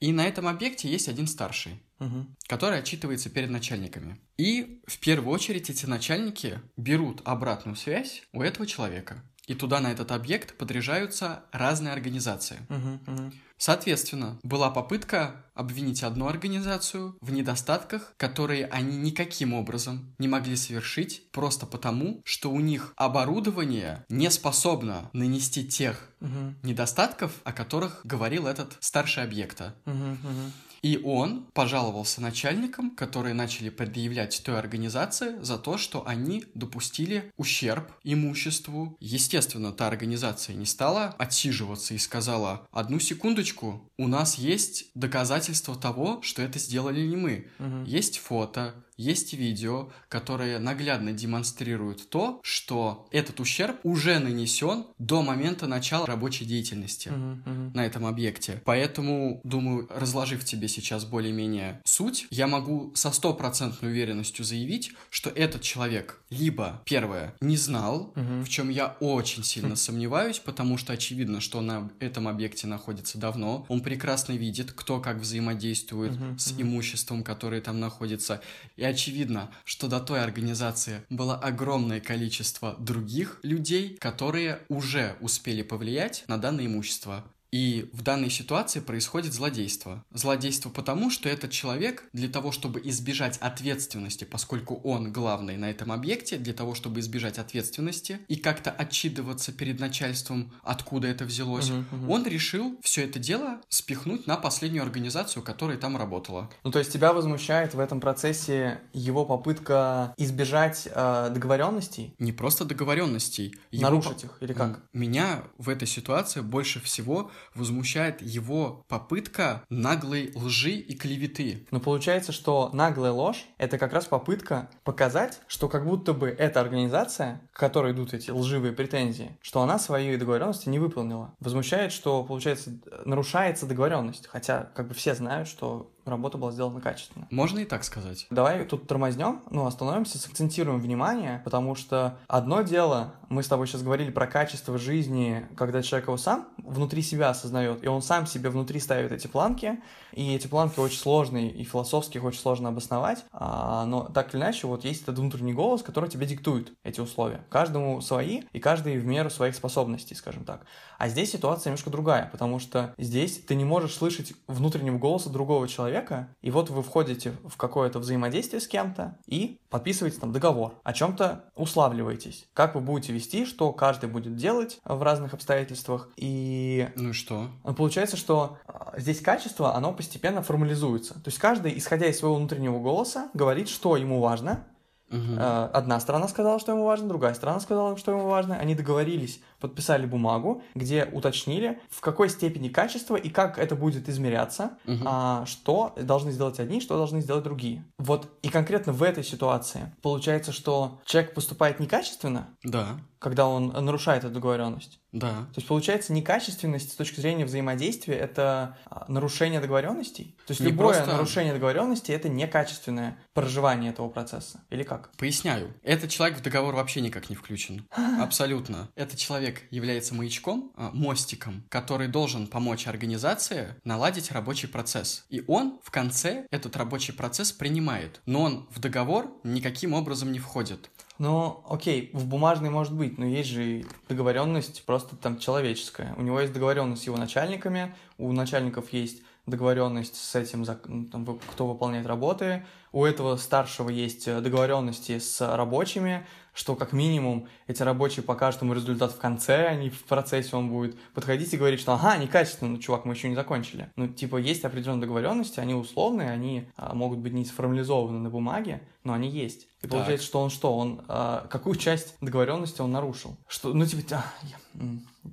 И на этом объекте есть один старший, угу. который отчитывается перед начальниками. И в первую очередь эти начальники берут обратную связь у этого человека. И туда, на этот объект, подряжаются разные организации. Угу, угу. Соответственно, была попытка обвинить одну организацию в недостатках, которые они никаким образом не могли совершить, просто потому, что у них оборудование не способно нанести тех угу. недостатков, о которых говорил этот старший объекта. Угу, угу. И он пожаловался начальникам, которые начали предъявлять той организации за то, что они допустили ущерб имуществу. Естественно, та организация не стала отсиживаться и сказала, одну секундочку, у нас есть доказательства того, что это сделали не мы. Угу. Есть фото, есть видео, которые наглядно демонстрируют то, что этот ущерб уже нанесен до момента начала рабочей деятельности uh-huh, uh-huh. на этом объекте. Поэтому, думаю, разложив тебе сейчас более-менее суть, я могу со стопроцентной уверенностью заявить, что этот человек либо, первое, не знал, uh-huh. в чем я очень сильно сомневаюсь, потому что очевидно, что на этом объекте находится давно, он прекрасно видит, кто как взаимодействует с имуществом, которое там находится, и очевидно, что до той организации было огромное количество других людей, которые уже успели повлиять на данное имущество. И в данной ситуации происходит злодейство. Злодейство потому, что этот человек для того, чтобы избежать ответственности, поскольку он главный на этом объекте, для того, чтобы избежать ответственности и как-то отчитываться перед начальством, откуда это взялось, uh-huh, uh-huh. он решил все это дело спихнуть на последнюю организацию, которая там работала. Ну, то есть тебя возмущает в этом процессе его попытка избежать э, договоренностей? Не просто договоренностей. Нарушить его... их или как? Меня в этой ситуации больше всего возмущает его попытка наглой лжи и клеветы. Но получается, что наглая ложь — это как раз попытка показать, что как будто бы эта организация, к которой идут эти лживые претензии, что она свои договоренности не выполнила. Возмущает, что, получается, нарушается договоренность, хотя как бы все знают, что работа была сделана качественно. Можно и так сказать. Давай тут тормознем, ну, остановимся, сакцентируем внимание, потому что одно дело, мы с тобой сейчас говорили про качество жизни, когда человек его сам внутри себя осознает, и он сам себе внутри ставит эти планки, и эти планки очень сложные, и философски их очень сложно обосновать, а, но так или иначе, вот есть этот внутренний голос, который тебе диктует эти условия. Каждому свои, и каждый в меру своих способностей, скажем так. А здесь ситуация немножко другая, потому что здесь ты не можешь слышать внутреннего голоса другого человека, и вот вы входите в какое-то взаимодействие с кем-то и подписываете там договор, о чем-то уславливаетесь, как вы будете вести, что каждый будет делать в разных обстоятельствах, и... Ну и что? Получается, что а, здесь качество, оно постепенно формализуется. То есть каждый, исходя из своего внутреннего голоса, говорит, что ему важно, Угу. Одна сторона сказала, что ему важно, другая сторона сказала, что ему важно. Они договорились, подписали бумагу, где уточнили, в какой степени качества и как это будет измеряться, угу. а, что должны сделать одни, что должны сделать другие. Вот и конкретно в этой ситуации получается, что человек поступает некачественно, да. когда он нарушает эту договоренность. Да. То есть, получается, некачественность с точки зрения взаимодействия — это нарушение договоренностей? То есть, Не любое просто... нарушение договоренности — это некачественное проживание этого процесса? Или как? Поясняю. Этот человек в договор вообще никак не включен. <laughs> Абсолютно. Этот человек является маячком, мостиком, который должен помочь организации наладить рабочий процесс. И он в конце этот рабочий процесс принимает. Но он в договор никаким образом не входит. Ну, окей, в бумажной может быть, но есть же договоренность просто там человеческая. У него есть договоренность с его начальниками, у начальников есть договоренность с этим, там, кто выполняет работы, у этого старшего есть договоренности с рабочими, что как минимум эти рабочие покажут ему результат в конце, а не в процессе он будет подходить и говорить, что ага, некачественно, ну, чувак, мы еще не закончили. Ну, типа, есть определенные договоренности, они условные, они а, могут быть не сформализованы на бумаге, но они есть. И так. получается, что он что? Он а, какую часть договоренности он нарушил? Что, ну, типа, а, я,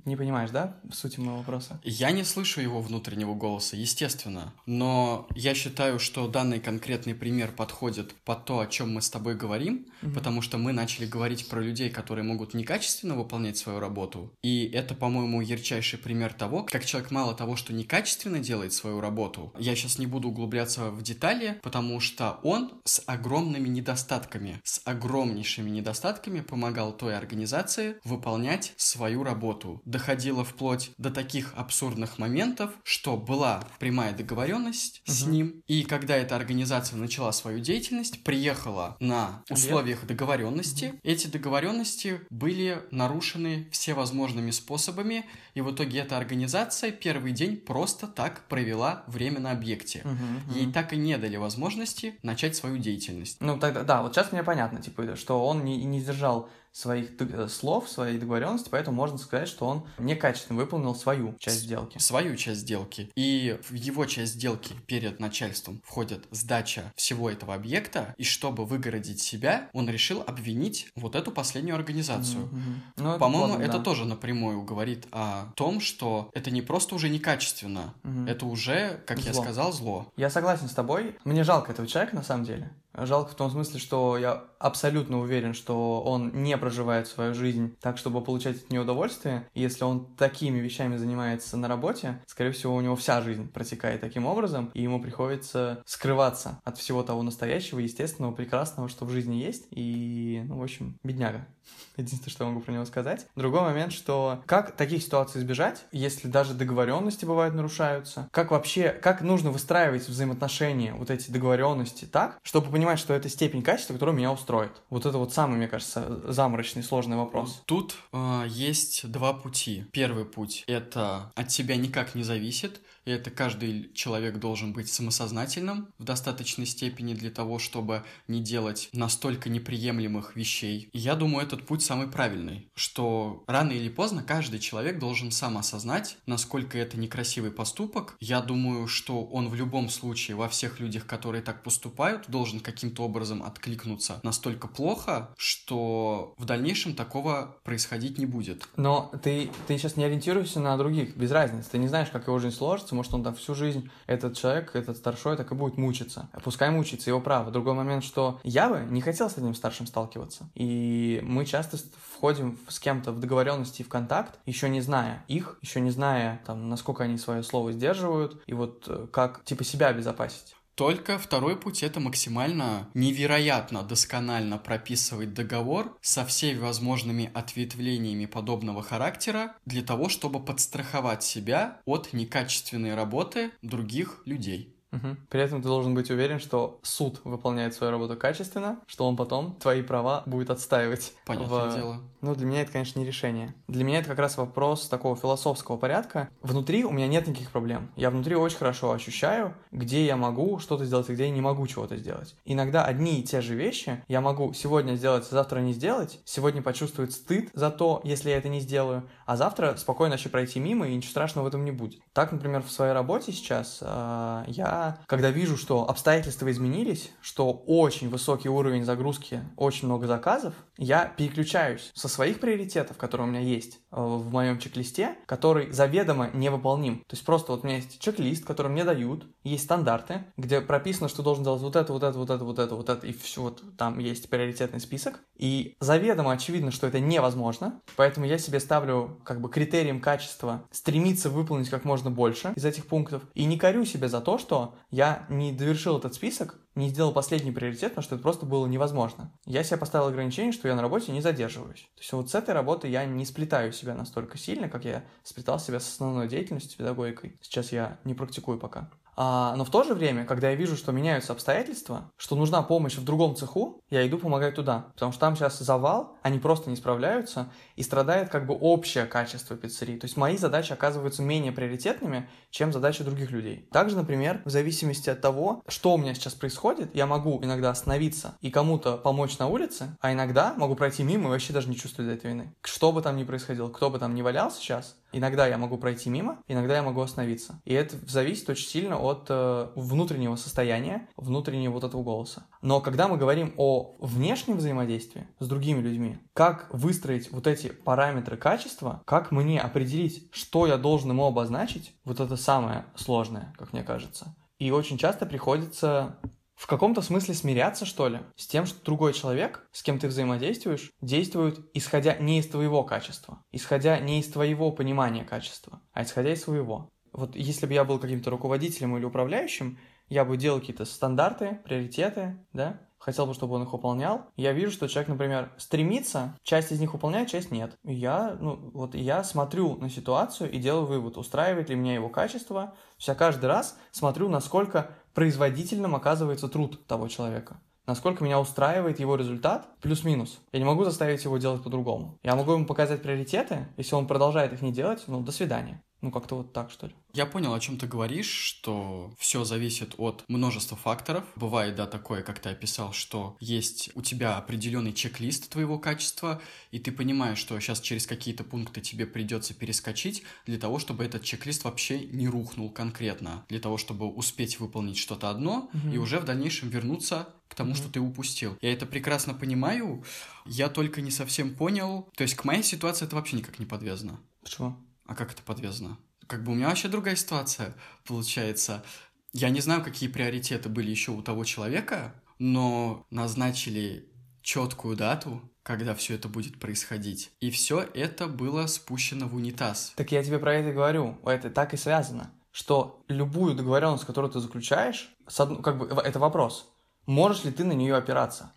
не понимаешь, да, сути моего вопроса? Я не слышу его внутреннего голоса, естественно. Но я считаю, что данный конкретный пример подходит под то, о чем мы с тобой говорим, mm-hmm. потому что мы начали говорить про людей, которые могут некачественно выполнять свою работу. И это, по-моему, ярчайший пример того, как человек мало того, что некачественно делает свою работу. Я сейчас не буду углубляться в детали, потому что он с огромными недостатками, с огромнейшими недостатками помогал той организации выполнять свою работу. Доходило вплоть до таких абсурдных моментов, что была прямая договоренность угу. с ним, и когда эта организация начала свою деятельность, приехала на условиях договоренности, угу. эти договоренности были нарушены всевозможными способами, и в итоге эта организация первый день просто так провела время на объекте. Угу, Ей так и не дали возможности начать свою деятельность. Ну тогда, да, вот сейчас мне понятно, типа, что он не, не сдержал своих э, слов, своей договоренности, поэтому можно сказать, что он некачественно выполнил свою часть сделки. Свою часть сделки. И в его часть сделки перед начальством входит сдача всего этого объекта, и чтобы выгородить себя, он решил обвинить вот эту последнюю организацию. Mm-hmm. Ну, По-моему, это, это да. тоже напрямую говорит о том, что это не просто уже некачественно, mm-hmm. это уже, как зло. я сказал, зло. Я согласен с тобой. Мне жалко этого человека на самом деле. Жалко в том смысле, что я абсолютно уверен, что он не проживает свою жизнь так, чтобы получать от нее удовольствие. И если он такими вещами занимается на работе, скорее всего, у него вся жизнь протекает таким образом, и ему приходится скрываться от всего того настоящего, естественного, прекрасного, что в жизни есть. И, ну, в общем, бедняга. <laughs> Единственное, что я могу про него сказать. Другой момент, что как таких ситуаций избежать, если даже договоренности бывают нарушаются? Как вообще, как нужно выстраивать взаимоотношения, вот эти договоренности так, чтобы понимать, что это степень качества, которая меня устроит? Вот это вот самый, мне кажется, заморочный, сложный вопрос. Тут э, есть два пути. Первый путь — это от тебя никак не зависит, и это каждый человек должен быть самосознательным в достаточной степени для того, чтобы не делать настолько неприемлемых вещей. И я думаю, этот путь самый правильный, что рано или поздно каждый человек должен сам осознать, насколько это некрасивый поступок. Я думаю, что он в любом случае во всех людях, которые так поступают, должен каким-то образом откликнуться настолько плохо, что в дальнейшем такого происходить не будет. Но ты, ты сейчас не ориентируешься на других, без разницы. Ты не знаешь, как его жизнь сложится, может, он там всю жизнь, этот человек, этот старшой, так и будет мучиться. Пускай мучится, его право. Другой момент, что я бы не хотел с этим старшим сталкиваться. И мы часто входим с кем-то в договоренности и в контакт, еще не зная их, еще не зная, там, насколько они свое слово сдерживают, и вот э, как, типа, себя обезопасить. Только второй путь это максимально невероятно досконально прописывать договор со всеми возможными ответвлениями подобного характера для того, чтобы подстраховать себя от некачественной работы других людей. Угу. При этом ты должен быть уверен, что суд выполняет свою работу качественно, что он потом твои права будет отстаивать. Понятное в... дело. Ну, для меня это, конечно, не решение. Для меня это как раз вопрос такого философского порядка. Внутри у меня нет никаких проблем. Я внутри очень хорошо ощущаю, где я могу что-то сделать, и где я не могу чего-то сделать. Иногда одни и те же вещи я могу сегодня сделать, завтра не сделать, сегодня почувствовать стыд за то, если я это не сделаю, а завтра спокойно вообще пройти мимо, и ничего страшного в этом не будет. Так, например, в своей работе сейчас э, я когда вижу, что обстоятельства изменились, что очень высокий уровень загрузки, очень много заказов, я переключаюсь со своих приоритетов, которые у меня есть э, в моем чек-листе, который заведомо невыполним. То есть просто вот у меня есть чек-лист, который мне дают, есть стандарты, где прописано, что должен делать вот это, вот это, вот это, вот это, вот это, и все, вот там есть приоритетный список. И заведомо очевидно, что это невозможно, поэтому я себе ставлю как бы критерием качества стремиться выполнить как можно больше из этих пунктов, и не корю себя за то, что я не довершил этот список, не сделал последний приоритет, потому что это просто было невозможно. Я себе поставил ограничение, что я на работе не задерживаюсь. То есть вот с этой работы я не сплетаю себя настолько сильно, как я сплетал себя с основной деятельностью, педагогикой. Сейчас я не практикую пока. А, но в то же время, когда я вижу, что меняются обстоятельства, что нужна помощь в другом цеху, я иду помогать туда. Потому что там сейчас завал, они просто не справляются, и страдает как бы общее качество пиццерии. То есть мои задачи оказываются менее приоритетными, чем задачи других людей. Также, например, в зависимости от того, что у меня сейчас происходит, я могу иногда остановиться и кому-то помочь на улице, а иногда могу пройти мимо и вообще даже не чувствовать этой вины. Что бы там ни происходило, кто бы там ни валял сейчас, Иногда я могу пройти мимо, иногда я могу остановиться. И это зависит очень сильно от э, внутреннего состояния, внутреннего вот этого голоса. Но когда мы говорим о внешнем взаимодействии с другими людьми, как выстроить вот эти параметры качества, как мне определить, что я должен ему обозначить, вот это самое сложное, как мне кажется. И очень часто приходится в каком-то смысле смиряться, что ли, с тем, что другой человек, с кем ты взаимодействуешь, действует исходя не из твоего качества, исходя не из твоего понимания качества, а исходя из своего. Вот если бы я был каким-то руководителем или управляющим, я бы делал какие-то стандарты, приоритеты, да, хотел бы, чтобы он их выполнял. Я вижу, что человек, например, стремится, часть из них выполняет, часть нет. И я, ну, вот я смотрю на ситуацию и делаю вывод, устраивает ли меня его качество. То есть я каждый раз смотрю, насколько производительным оказывается труд того человека. Насколько меня устраивает его результат, плюс-минус. Я не могу заставить его делать по-другому. Я могу ему показать приоритеты, если он продолжает их не делать, ну, до свидания. Ну, как-то вот так, что ли. Я понял, о чем ты говоришь, что все зависит от множества факторов. Бывает, да, такое, как ты описал, что есть у тебя определенный чек-лист твоего качества, и ты понимаешь, что сейчас через какие-то пункты тебе придется перескочить для того, чтобы этот чек-лист вообще не рухнул конкретно, для того, чтобы успеть выполнить что-то одно угу. и уже в дальнейшем вернуться к тому, mm что ты упустил. Я это прекрасно понимаю, я только не совсем понял. То есть к моей ситуации это вообще никак не подвязано. Почему? А как это подвязано? Как бы у меня вообще другая ситуация получается. Я не знаю, какие приоритеты были еще у того человека, но назначили четкую дату, когда все это будет происходить. И все это было спущено в унитаз. Так я тебе про это говорю. Это так и связано. Что любую договоренность, которую ты заключаешь, как бы это вопрос. Можешь ли ты на нее опираться?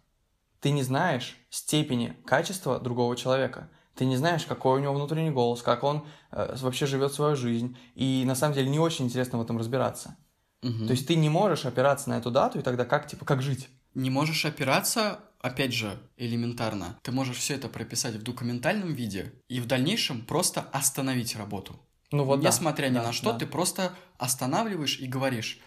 Ты не знаешь степени качества другого человека. Ты не знаешь, какой у него внутренний голос, как он э, вообще живет свою жизнь. И на самом деле не очень интересно в этом разбираться. Угу. То есть ты не можешь опираться на эту дату, и тогда как, типа, как жить? Не можешь опираться, опять же, элементарно. Ты можешь все это прописать в документальном виде и в дальнейшем просто остановить работу. Ну вот Несмотря да, ни да, на что, да. ты просто останавливаешь и говоришь,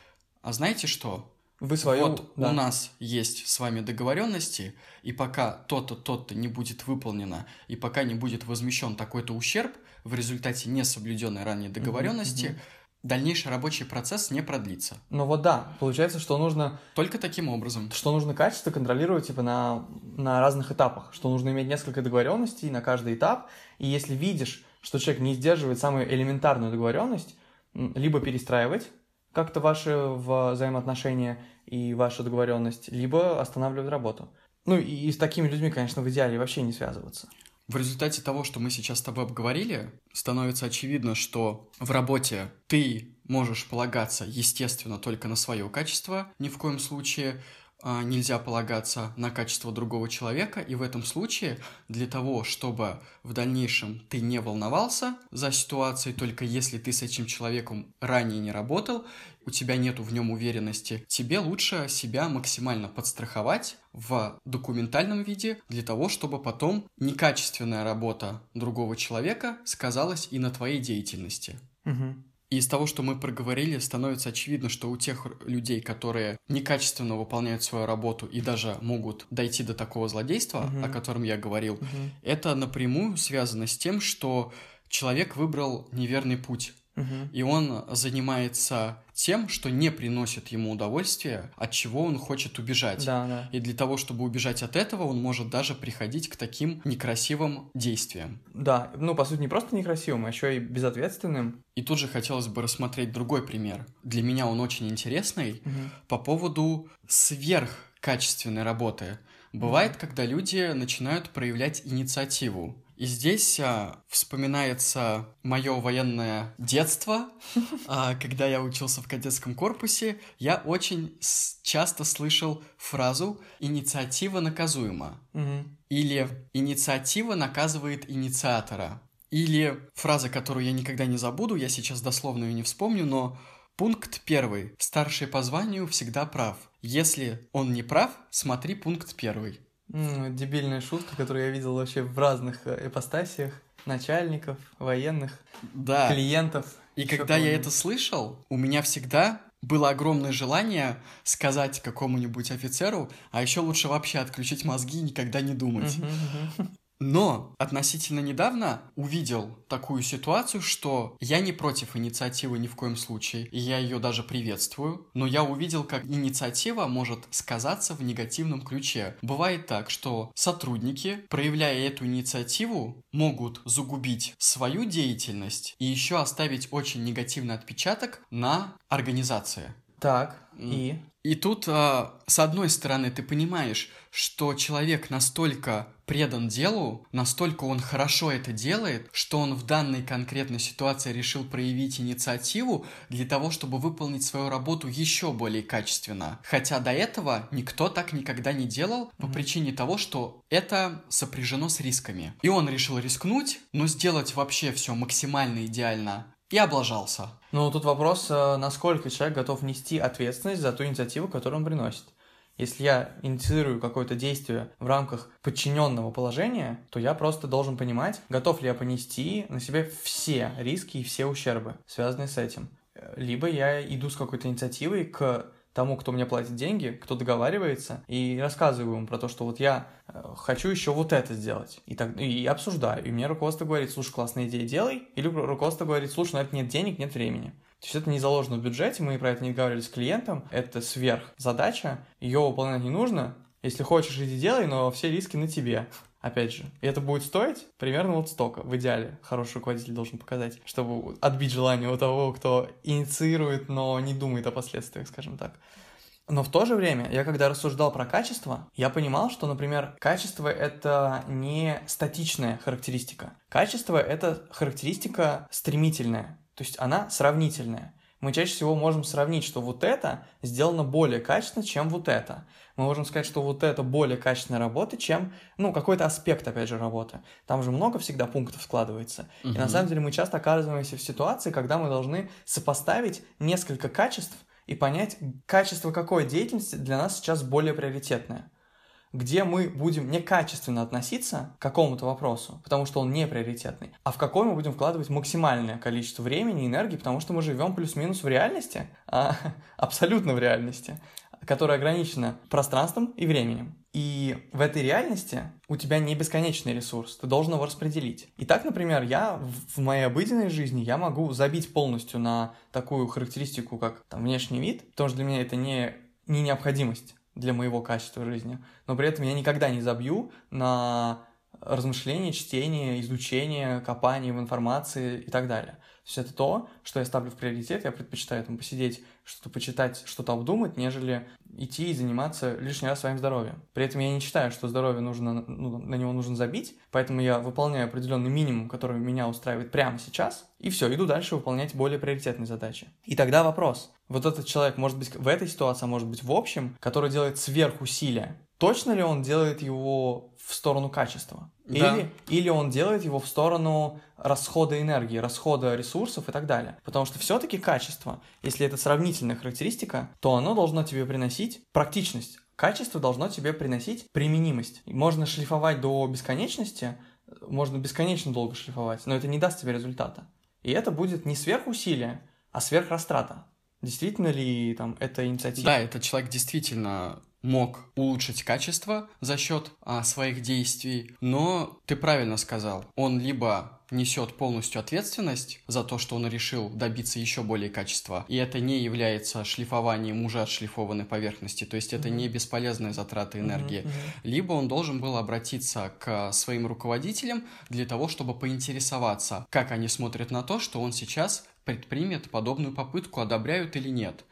а знаете что? Вы свою... Вот да. у нас есть с вами договоренности, и пока то-то, то-то не будет выполнено, и пока не будет возмещен такой-то ущерб в результате несоблюденной ранее договоренности, mm-hmm. дальнейший рабочий процесс не продлится. Ну вот да, получается, что нужно... Только таким образом. Что нужно качество контролировать типа на, на разных этапах, что нужно иметь несколько договоренностей на каждый этап, и если видишь, что человек не сдерживает самую элементарную договоренность, либо перестраивать, как-то ваши взаимоотношения и ваша договоренность, либо останавливать работу. Ну и с такими людьми, конечно, в идеале вообще не связываться. В результате того, что мы сейчас с тобой обговорили, становится очевидно, что в работе ты можешь полагаться, естественно, только на свое качество, ни в коем случае нельзя полагаться на качество другого человека, и в этом случае для того, чтобы в дальнейшем ты не волновался за ситуацией, только если ты с этим человеком ранее не работал, у тебя нету в нем уверенности, тебе лучше себя максимально подстраховать в документальном виде для того, чтобы потом некачественная работа другого человека сказалась и на твоей деятельности. Угу. И из того, что мы проговорили, становится очевидно, что у тех людей, которые некачественно выполняют свою работу и даже могут дойти до такого злодейства, uh-huh. о котором я говорил, uh-huh. это напрямую связано с тем, что человек выбрал неверный путь. Угу. И он занимается тем, что не приносит ему удовольствия, от чего он хочет убежать. Да, да. И для того, чтобы убежать от этого, он может даже приходить к таким некрасивым действиям. Да, ну, по сути, не просто некрасивым, а еще и безответственным. И тут же хотелось бы рассмотреть другой пример. Для меня он очень интересный угу. по поводу сверхкачественной работы. Бывает, когда люди начинают проявлять инициативу. И здесь а, вспоминается мое военное детство, <laughs> а, когда я учился в кадетском корпусе, я очень часто слышал фразу «инициатива наказуема» или «инициатива наказывает инициатора». Или фраза, которую я никогда не забуду, я сейчас дословно ее не вспомню, но Пункт первый. Старший по званию всегда прав. Если он не прав, смотри пункт первый. Дебильная шутка, которую я видел вообще в разных э, ипостасиях. Начальников, военных, Да. клиентов. И когда я это слышал, у меня всегда было огромное желание сказать какому-нибудь офицеру, а еще лучше вообще отключить мозги и никогда не думать. Мгм, мгм. Но относительно недавно увидел такую ситуацию, что я не против инициативы ни в коем случае, и я ее даже приветствую, но я увидел, как инициатива может сказаться в негативном ключе. Бывает так, что сотрудники, проявляя эту инициативу, могут загубить свою деятельность и еще оставить очень негативный отпечаток на организации. Так, и? И тут, а, с одной стороны, ты понимаешь, что человек настолько предан делу, настолько он хорошо это делает, что он в данной конкретной ситуации решил проявить инициативу для того, чтобы выполнить свою работу еще более качественно. Хотя до этого никто так никогда не делал по причине того, что это сопряжено с рисками. И он решил рискнуть, но сделать вообще все максимально идеально. И облажался. Ну, тут вопрос, э, насколько человек готов нести ответственность за ту инициативу, которую он приносит. Если я инициирую какое-то действие в рамках подчиненного положения, то я просто должен понимать, готов ли я понести на себе все риски и все ущербы, связанные с этим. Либо я иду с какой-то инициативой к тому, кто мне платит деньги, кто договаривается, и рассказываю ему про то, что вот я э, хочу еще вот это сделать. И, так, и обсуждаю. И мне руководство говорит, слушай, классная идея, делай. Или ру- руководство говорит, слушай, на это нет денег, нет времени. То есть это не заложено в бюджете, мы про это не говорили с клиентом, это сверх задача, ее выполнять не нужно. Если хочешь, иди делай, но все риски на тебе. Опять же, и это будет стоить примерно вот столько, в идеале. Хороший руководитель должен показать, чтобы отбить желание у того, кто инициирует, но не думает о последствиях, скажем так. Но в то же время, я когда рассуждал про качество, я понимал, что, например, качество — это не статичная характеристика. Качество — это характеристика стремительная, то есть она сравнительная. Мы чаще всего можем сравнить, что вот это сделано более качественно, чем вот это. Мы можем сказать, что вот это более качественная работа, чем, ну, какой-то аспект, опять же, работы. Там же много всегда пунктов складывается. И на самом деле мы часто оказываемся в ситуации, когда мы должны сопоставить несколько качеств и понять, качество какой деятельности для нас сейчас более приоритетное. Где мы будем некачественно относиться к какому-то вопросу, потому что он не приоритетный, а в какой мы будем вкладывать максимальное количество времени и энергии, потому что мы живем плюс-минус в реальности, а, <laughs> абсолютно в реальности, которая ограничена пространством и временем. И в этой реальности у тебя не бесконечный ресурс, ты должен его распределить. И так, например, я в моей обыденной жизни я могу забить полностью на такую характеристику, как там, внешний вид, потому что для меня это не, не необходимость для моего качества жизни, но при этом я никогда не забью на размышление, чтение, изучение, копание в информации и так далее. То есть это то, что я ставлю в приоритет, я предпочитаю там посидеть, что-то почитать, что-то обдумать, нежели идти и заниматься лишний раз своим здоровьем. При этом я не считаю, что здоровье нужно, ну, на него нужно забить, поэтому я выполняю определенный минимум, который меня устраивает прямо сейчас, и все, иду дальше выполнять более приоритетные задачи. И тогда вопрос. Вот этот человек может быть в этой ситуации, а может быть в общем, который делает сверхусилия. Точно ли он делает его в сторону качества? Да. Или, или он делает его в сторону расхода энергии, расхода ресурсов и так далее. Потому что все-таки качество, если это сравнительная характеристика, то оно должно тебе приносить практичность. Качество должно тебе приносить применимость. Можно шлифовать до бесконечности, можно бесконечно долго шлифовать, но это не даст тебе результата. И это будет не сверхусилие, а сверхрастрата. Действительно ли там это инициатива? Да, этот человек действительно мог улучшить качество за счет а, своих действий, но ты правильно сказал, он либо несет полностью ответственность за то, что он решил добиться еще более качества, и это не является шлифованием уже отшлифованной поверхности, то есть это Мгм. не бесполезная затрата энергии, мгм. либо он должен был обратиться к своим руководителям для того, чтобы поинтересоваться, как они смотрят на то, что он сейчас предпримет подобную попытку, одобряют или нет.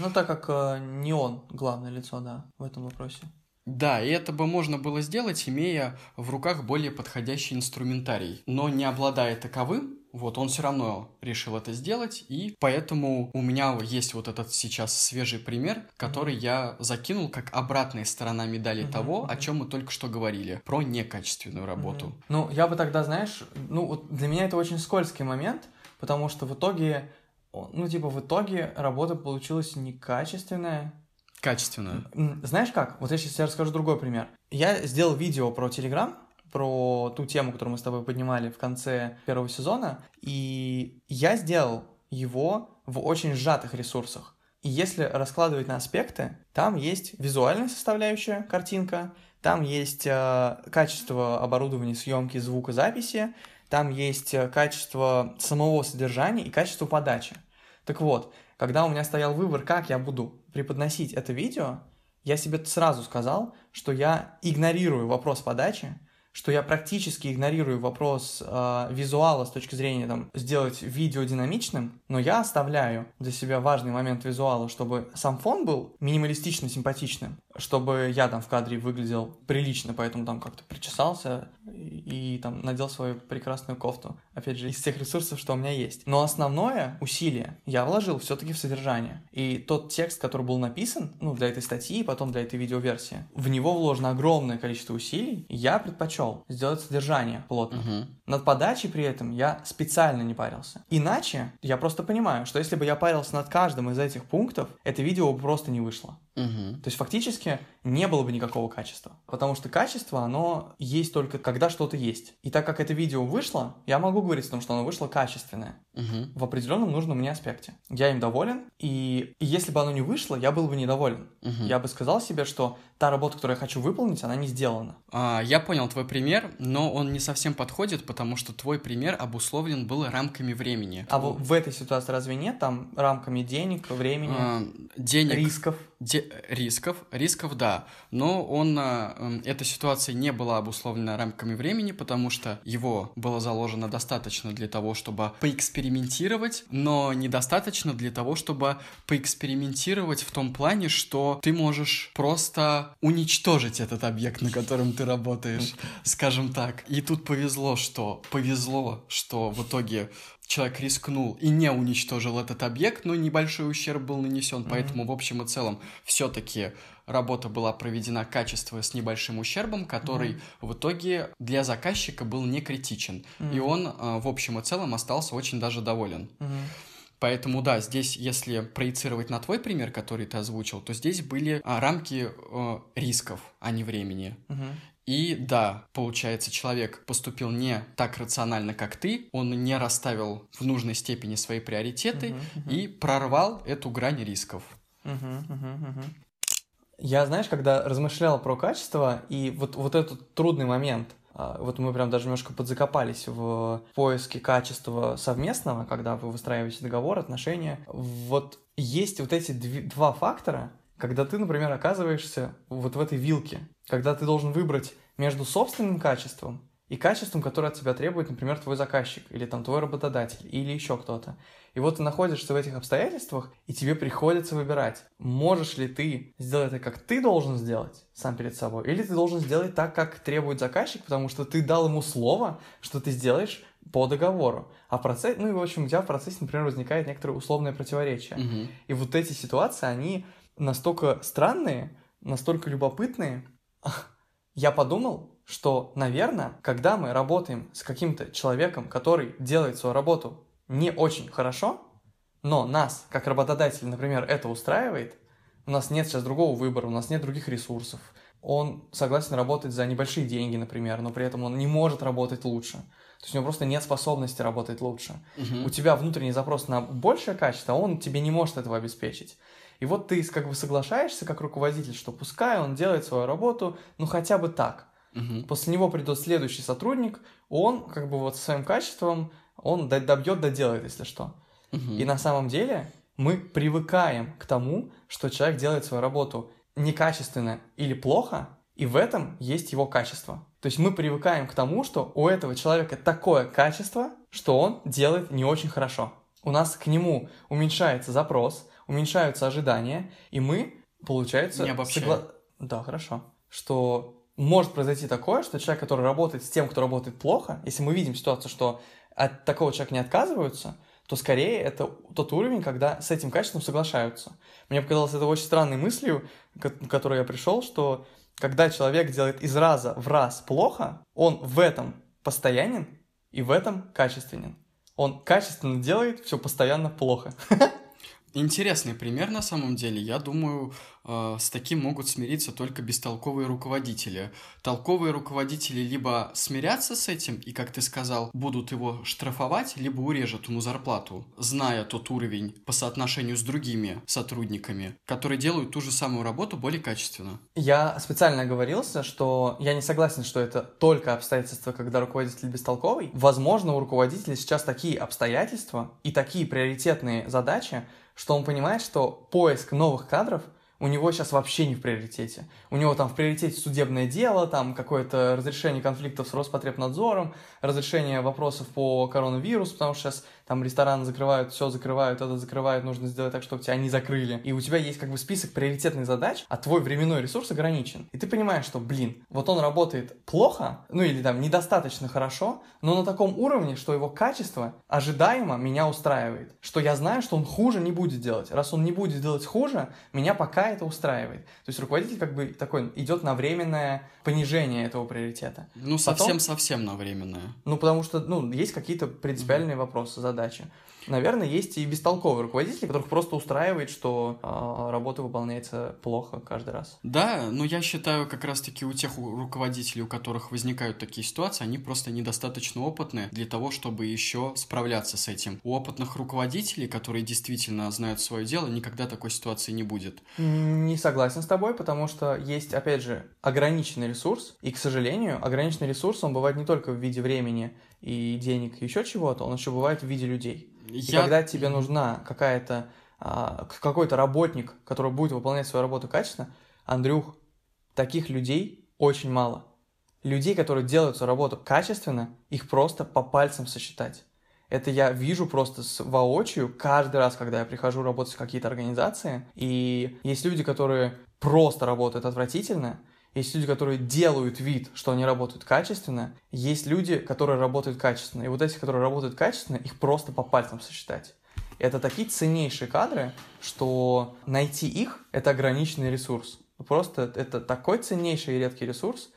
Ну, так как э, не он главное лицо, да, в этом вопросе. Да, и это бы можно было сделать, имея в руках более подходящий инструментарий. Но не обладая таковым, вот он все равно решил это сделать, и поэтому у меня есть вот этот сейчас свежий пример, который я закинул как обратная сторона медали Мгм, того, о чем мы только что говорили, про некачественную работу. Мгм. Ну, я бы тогда, знаешь, ну, вот для меня это очень скользкий момент, потому что в итоге ну, типа, в итоге работа получилась некачественная. Качественная. Знаешь как? Вот я сейчас тебе расскажу другой пример. Я сделал видео про Телеграм, про ту тему, которую мы с тобой поднимали в конце первого сезона, и я сделал его в очень сжатых ресурсах. И если раскладывать на аспекты, там есть визуальная составляющая, картинка, там есть э, качество оборудования съемки, звукозаписи, там есть э, качество самого содержания и качество подачи. Так вот, когда у меня стоял выбор, как я буду преподносить это видео, я себе сразу сказал, что я игнорирую вопрос подачи, что я практически игнорирую вопрос э, визуала с точки зрения там, сделать видео динамичным, но я оставляю для себя важный момент визуала, чтобы сам фон был минималистично симпатичным, чтобы я там в кадре выглядел прилично, поэтому там как-то причесался и, и там надел свою прекрасную кофту. Опять же, из тех ресурсов, что у меня есть. Но основное усилие я вложил все-таки в содержание. И тот текст, который был написан, ну, для этой статьи и потом для этой видеоверсии, в него вложено огромное количество усилий. Я предпочел сделать содержание плотно. Угу. Над подачей при этом я специально не парился. Иначе я просто понимаю, что если бы я парился над каждым из этих пунктов, это видео бы просто не вышло. Угу. То есть фактически не было бы никакого качества. Потому что качество, оно есть только когда что-то есть. И так как это видео вышло, я могу говорить о том, что оно вышло качественное. Угу. В определенном нужном мне аспекте. Я им доволен, и, и если бы оно не вышло, я был бы недоволен. Угу. Я бы сказал себе, что та работа, которую я хочу выполнить, она не сделана. А, я понял твой пример, но он не совсем подходит, потому что твой пример обусловлен был рамками времени. А в, в этой ситуации разве нет там рамками денег, времени, а, денег, рисков? Де рисков, рисков, да, но он, э, эта ситуация не была обусловлена рамками времени, потому что его было заложено достаточно для того, чтобы поэкспериментировать, но недостаточно для того, чтобы поэкспериментировать в том плане, что ты можешь просто уничтожить этот объект, на котором ты работаешь, скажем так. И тут повезло, что повезло, что в итоге человек рискнул и не уничтожил этот объект, но небольшой ущерб был нанесен, mm-hmm. поэтому в общем и целом все-таки работа была проведена качество с небольшим ущербом, который mm-hmm. в итоге для заказчика был не критичен, mm-hmm. и он э, в общем и целом остался очень даже доволен. Mm-hmm. Поэтому да, здесь, если проецировать на твой пример, который ты озвучил, то здесь были а, рамки э, рисков, а не времени. Угу. И да, получается, человек поступил не так рационально, как ты, он не расставил в нужной степени свои приоритеты uh-huh, uh-huh. и прорвал эту грань рисков. Uh-huh, uh-huh, Я, знаешь, когда размышлял про качество и вот, вот этот трудный момент, а, вот мы прям даже немножко подзакопались в поиске качества совместного, когда вы выстраиваете договор, отношения. Вот есть вот эти два фактора, когда ты, например, оказываешься вот в этой вилке, когда ты должен выбрать между собственным качеством и качеством, которое от тебя требует, например, твой заказчик, или там твой работодатель, или еще кто-то. И вот ты находишься в этих обстоятельствах, и тебе приходится выбирать, можешь ли ты сделать это, как ты должен сделать сам перед собой, или ты должен сделать так, как требует заказчик, потому что ты дал ему слово, что ты сделаешь по договору. А в процессе, ну и в общем, у тебя в процессе, например, возникает некоторое условное противоречие. Угу. И вот эти ситуации, они настолько странные, настолько любопытные. <laughs> Я подумал, что, наверное, когда мы работаем с каким-то человеком, который делает свою работу не очень хорошо, но нас, как работодатель, например, это устраивает, у нас нет сейчас другого выбора, у нас нет других ресурсов, он согласен работать за небольшие деньги, например, но при этом он не может работать лучше. То есть у него просто нет способности работать лучше. Угу. У тебя внутренний запрос на большее качество, а он тебе не может этого обеспечить. И вот ты как бы соглашаешься как руководитель, что пускай он делает свою работу, ну хотя бы так. Угу. После него придет следующий сотрудник, он как бы вот своим качеством, он добьет, доделает, если что. Угу. И на самом деле мы привыкаем к тому, что человек делает свою работу некачественно или плохо, и в этом есть его качество. То есть мы привыкаем к тому, что у этого человека такое качество, что он делает не очень хорошо. У нас к нему уменьшается запрос, уменьшаются ожидания, и мы, получается... Не согла... Да, хорошо. Что может произойти такое, что человек, который работает с тем, кто работает плохо, если мы видим ситуацию, что от такого человека не отказываются, то скорее это тот уровень, когда с этим качеством соглашаются. Мне показалось это очень странной мыслью, к которой я пришел, что когда человек делает из раза в раз плохо, он в этом постоянен и в этом качественен Он качественно делает, все постоянно плохо. <laughs> Интересный пример на самом деле. Я думаю, э, с таким могут смириться только бестолковые руководители. Толковые руководители либо смирятся с этим и, как ты сказал, будут его штрафовать, либо урежут ему зарплату, зная тот уровень по соотношению с другими сотрудниками, которые делают ту же самую работу более качественно. Я специально оговорился, что я не согласен, что это только обстоятельства, когда руководитель бестолковый. Возможно, у руководителя сейчас такие обстоятельства и такие приоритетные задачи, что он понимает, что поиск новых кадров у него сейчас вообще не в приоритете. У него там в приоритете судебное дело, там какое-то разрешение конфликтов с Роспотребнадзором, разрешение вопросов по коронавирусу, потому что сейчас там рестораны закрывают, все закрывают, это закрывают, нужно сделать так, чтобы тебя не закрыли. И у тебя есть как бы список приоритетных задач, а твой временной ресурс ограничен. И ты понимаешь, что, блин, вот он работает плохо, ну или там недостаточно хорошо, но на таком уровне, что его качество ожидаемо меня устраивает. Что я знаю, что он хуже не будет делать. Раз он не будет делать хуже, меня пока это устраивает. То есть руководитель как бы такой идет на временное понижение этого приоритета. Ну, совсем-совсем на временное. Ну, потому что, ну, есть какие-то принципиальные вопросы, задачи. Наверное, есть и бестолковые руководители, которых просто устраивает, что э, работа выполняется плохо каждый раз. Да, но я считаю, как раз-таки у тех руководителей, у которых возникают такие ситуации, они просто недостаточно опытны для того, чтобы еще справляться с этим. У опытных руководителей, которые действительно знают свое дело, никогда такой ситуации не будет. Не согласен с тобой, потому что есть, опять же, ограниченный ресурс, и, к сожалению, ограниченный ресурс, он бывает не только в виде времени и денег, и еще чего-то, он еще бывает в виде людей. И когда тебе нужна какая-то а, какой-то работник, который будет выполнять свою работу качественно, Андрюх, таких людей очень мало. Людей, которые делают свою работу качественно, их просто по пальцам сосчитать. Это я вижу просто с воочию каждый раз, когда я прихожу работать в какие-то организации. И есть люди, которые просто работают отвратительно, есть люди, которые делают вид, что они работают качественно. Есть люди, которые работают качественно. И вот эти, которые работают качественно, их просто по пальцам сосчитать. Это такие ценнейшие кадры, что найти их — это ограниченный ресурс. Просто это такой ценнейший и редкий ресурс,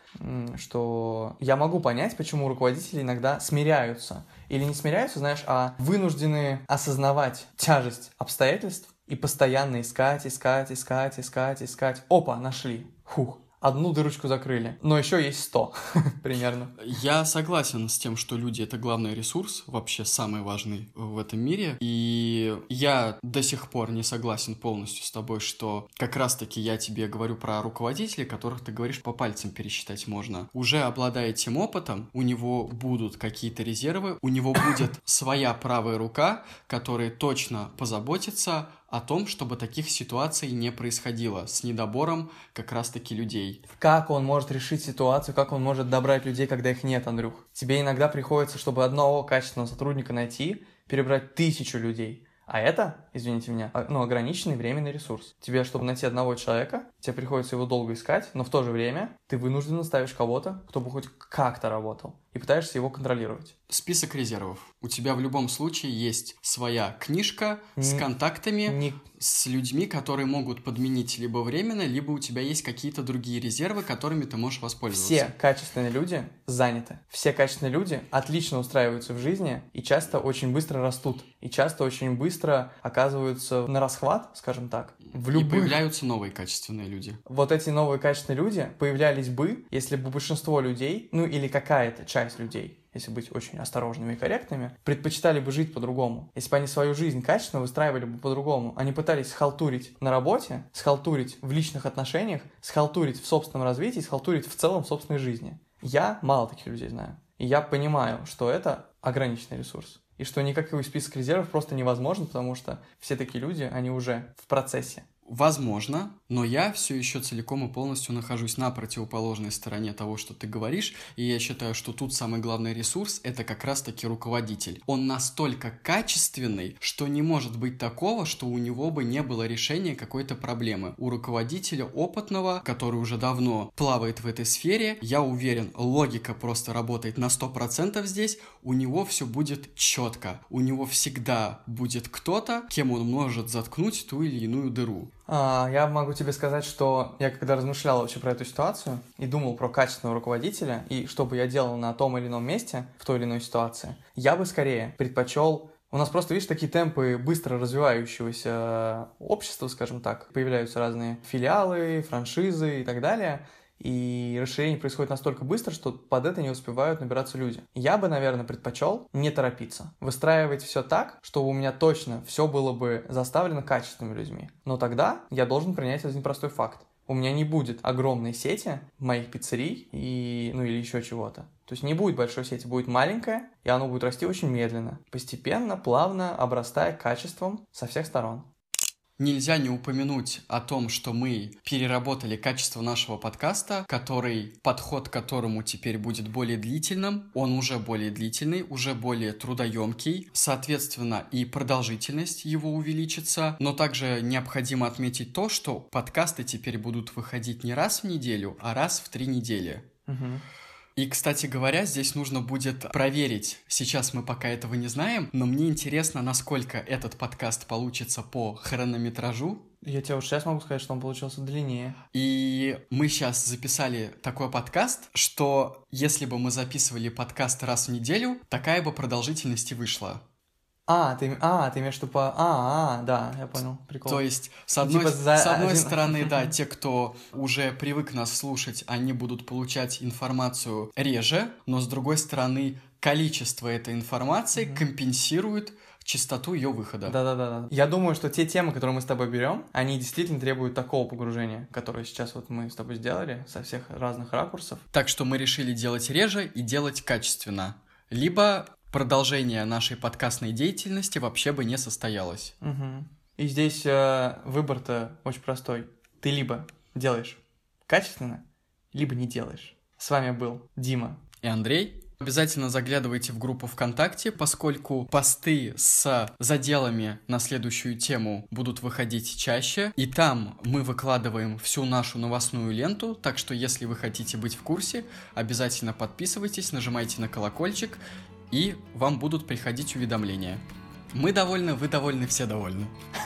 что я могу понять, почему руководители иногда смиряются. Или не смиряются, знаешь, а вынуждены осознавать тяжесть обстоятельств и постоянно искать, искать, искать, искать, искать. Опа, нашли. Хух, одну дырочку закрыли, но еще есть 100 <laughs> примерно. Я согласен с тем, что люди — это главный ресурс, вообще самый важный в этом мире, и я до сих пор не согласен полностью с тобой, что как раз-таки я тебе говорю про руководителей, которых ты говоришь по пальцам пересчитать можно. Уже обладая этим опытом, у него будут какие-то резервы, у него будет <coughs> своя правая рука, которая точно позаботится о том, чтобы таких ситуаций не происходило с недобором как раз-таки людей. Как он может решить ситуацию, как он может добрать людей, когда их нет, Андрюх? Тебе иногда приходится, чтобы одного качественного сотрудника найти, перебрать тысячу людей. А это, извините меня, а, ну, ограниченный временный ресурс. Тебе, чтобы найти одного человека, тебе приходится его долго искать, но в то же время ты вынужденно ставишь кого-то, кто бы хоть как-то работал, и пытаешься его контролировать. Список резервов. У тебя в любом случае есть своя книжка с контактами, не... с людьми, которые могут подменить либо временно, либо у тебя есть какие-то другие резервы, которыми ты можешь воспользоваться. Все качественные люди заняты. Все качественные люди отлично устраиваются в жизни и часто очень быстро растут. И часто очень быстро оказываются на расхват, скажем так. В любых... И появляются новые качественные люди. Вот эти новые качественные люди появлялись бы, если бы большинство людей, ну или какая-то часть людей, если быть очень осторожными и корректными, предпочитали бы жить по-другому. Если бы они свою жизнь качественно выстраивали бы по-другому. Они пытались схалтурить на работе, схалтурить в личных отношениях, схалтурить в собственном развитии, схалтурить в целом в собственной жизни. Я мало таких людей знаю. И я понимаю, что это ограниченный ресурс. И что никакой список резервов просто невозможен, потому что все такие люди, они уже в процессе. Возможно, но я все еще целиком и полностью нахожусь на противоположной стороне того, что ты говоришь, и я считаю, что тут самый главный ресурс — это как раз-таки руководитель. Он настолько качественный, что не может быть такого, что у него бы не было решения какой-то проблемы. У руководителя опытного, который уже давно плавает в этой сфере, я уверен, логика просто работает на 100% здесь, у него все будет четко, у него всегда будет кто-то, кем он может заткнуть ту или иную дыру. А, я могу тебе сказать, что я когда размышлял вообще про эту ситуацию и думал про качественного руководителя и что бы я делал на том или ином месте в той или иной ситуации, я бы скорее предпочел у нас просто, видишь, такие темпы быстро развивающегося общества, скажем так. Появляются разные филиалы, франшизы и так далее. И расширение происходит настолько быстро, что под это не успевают набираться люди. Я бы, наверное, предпочел не торопиться. Выстраивать все так, чтобы у меня точно все было бы заставлено качественными людьми. Но тогда я должен принять один простой факт у меня не будет огромной сети моих пиццерий и, ну или еще чего-то. То есть не будет большой сети, будет маленькая, и оно будет расти очень медленно, постепенно, плавно, обрастая качеством со всех сторон. Нельзя не упомянуть о том, что мы переработали качество нашего подкаста, который, подход к которому теперь будет более длительным. Он уже более длительный, уже более трудоемкий. Соответственно, и продолжительность его увеличится. Но также необходимо отметить то, что подкасты теперь будут выходить не раз в неделю, а раз в три недели. Угу. И, кстати говоря, здесь нужно будет проверить. Сейчас мы пока этого не знаем, но мне интересно, насколько этот подкаст получится по хронометражу. Я тебе уже сейчас могу сказать, что он получился длиннее. И мы сейчас записали такой подкаст, что если бы мы записывали подкаст раз в неделю, такая бы продолжительность и вышла. А, ты, а, ты имеешь в виду по... А, а, да, я понял, прикол. То есть, с одной, типа за... с одной стороны, <laughs> да, те, кто уже привык нас слушать, они будут получать информацию реже, но с другой стороны, количество этой информации mm-hmm. компенсирует частоту ее выхода. Да-да-да. Я думаю, что те темы, которые мы с тобой берем, они действительно требуют такого погружения, которое сейчас вот мы с тобой сделали со всех разных ракурсов. Так что мы решили делать реже и делать качественно. Либо продолжение нашей подкастной деятельности вообще бы не состоялось. Угу. И здесь э, выбор-то очень простой. Ты либо делаешь качественно, либо не делаешь. С вами был Дима и Андрей. Обязательно заглядывайте в группу ВКонтакте, поскольку посты с заделами на следующую тему будут выходить чаще. И там мы выкладываем всю нашу новостную ленту, так что если вы хотите быть в курсе, обязательно подписывайтесь, нажимайте на колокольчик и вам будут приходить уведомления. Мы довольны, вы довольны, все довольны. <laughs>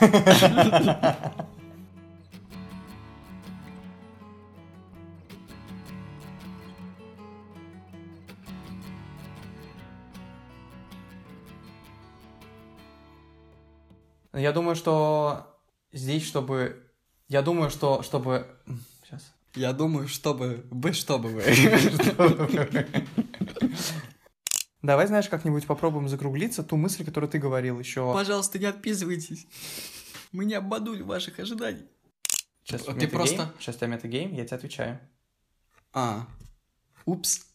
Я думаю, что здесь, чтобы... Я думаю, что чтобы... Сейчас. Я думаю, чтобы... Бы, чтобы вы. <laughs> Давай, знаешь, как-нибудь попробуем закруглиться ту мысль, которую ты говорил еще. Пожалуйста, не отписывайтесь. Мы не обманули ваших ожиданий. Сейчас ты просто... Сейчас у тебя метагейм, я тебе отвечаю. А, упс.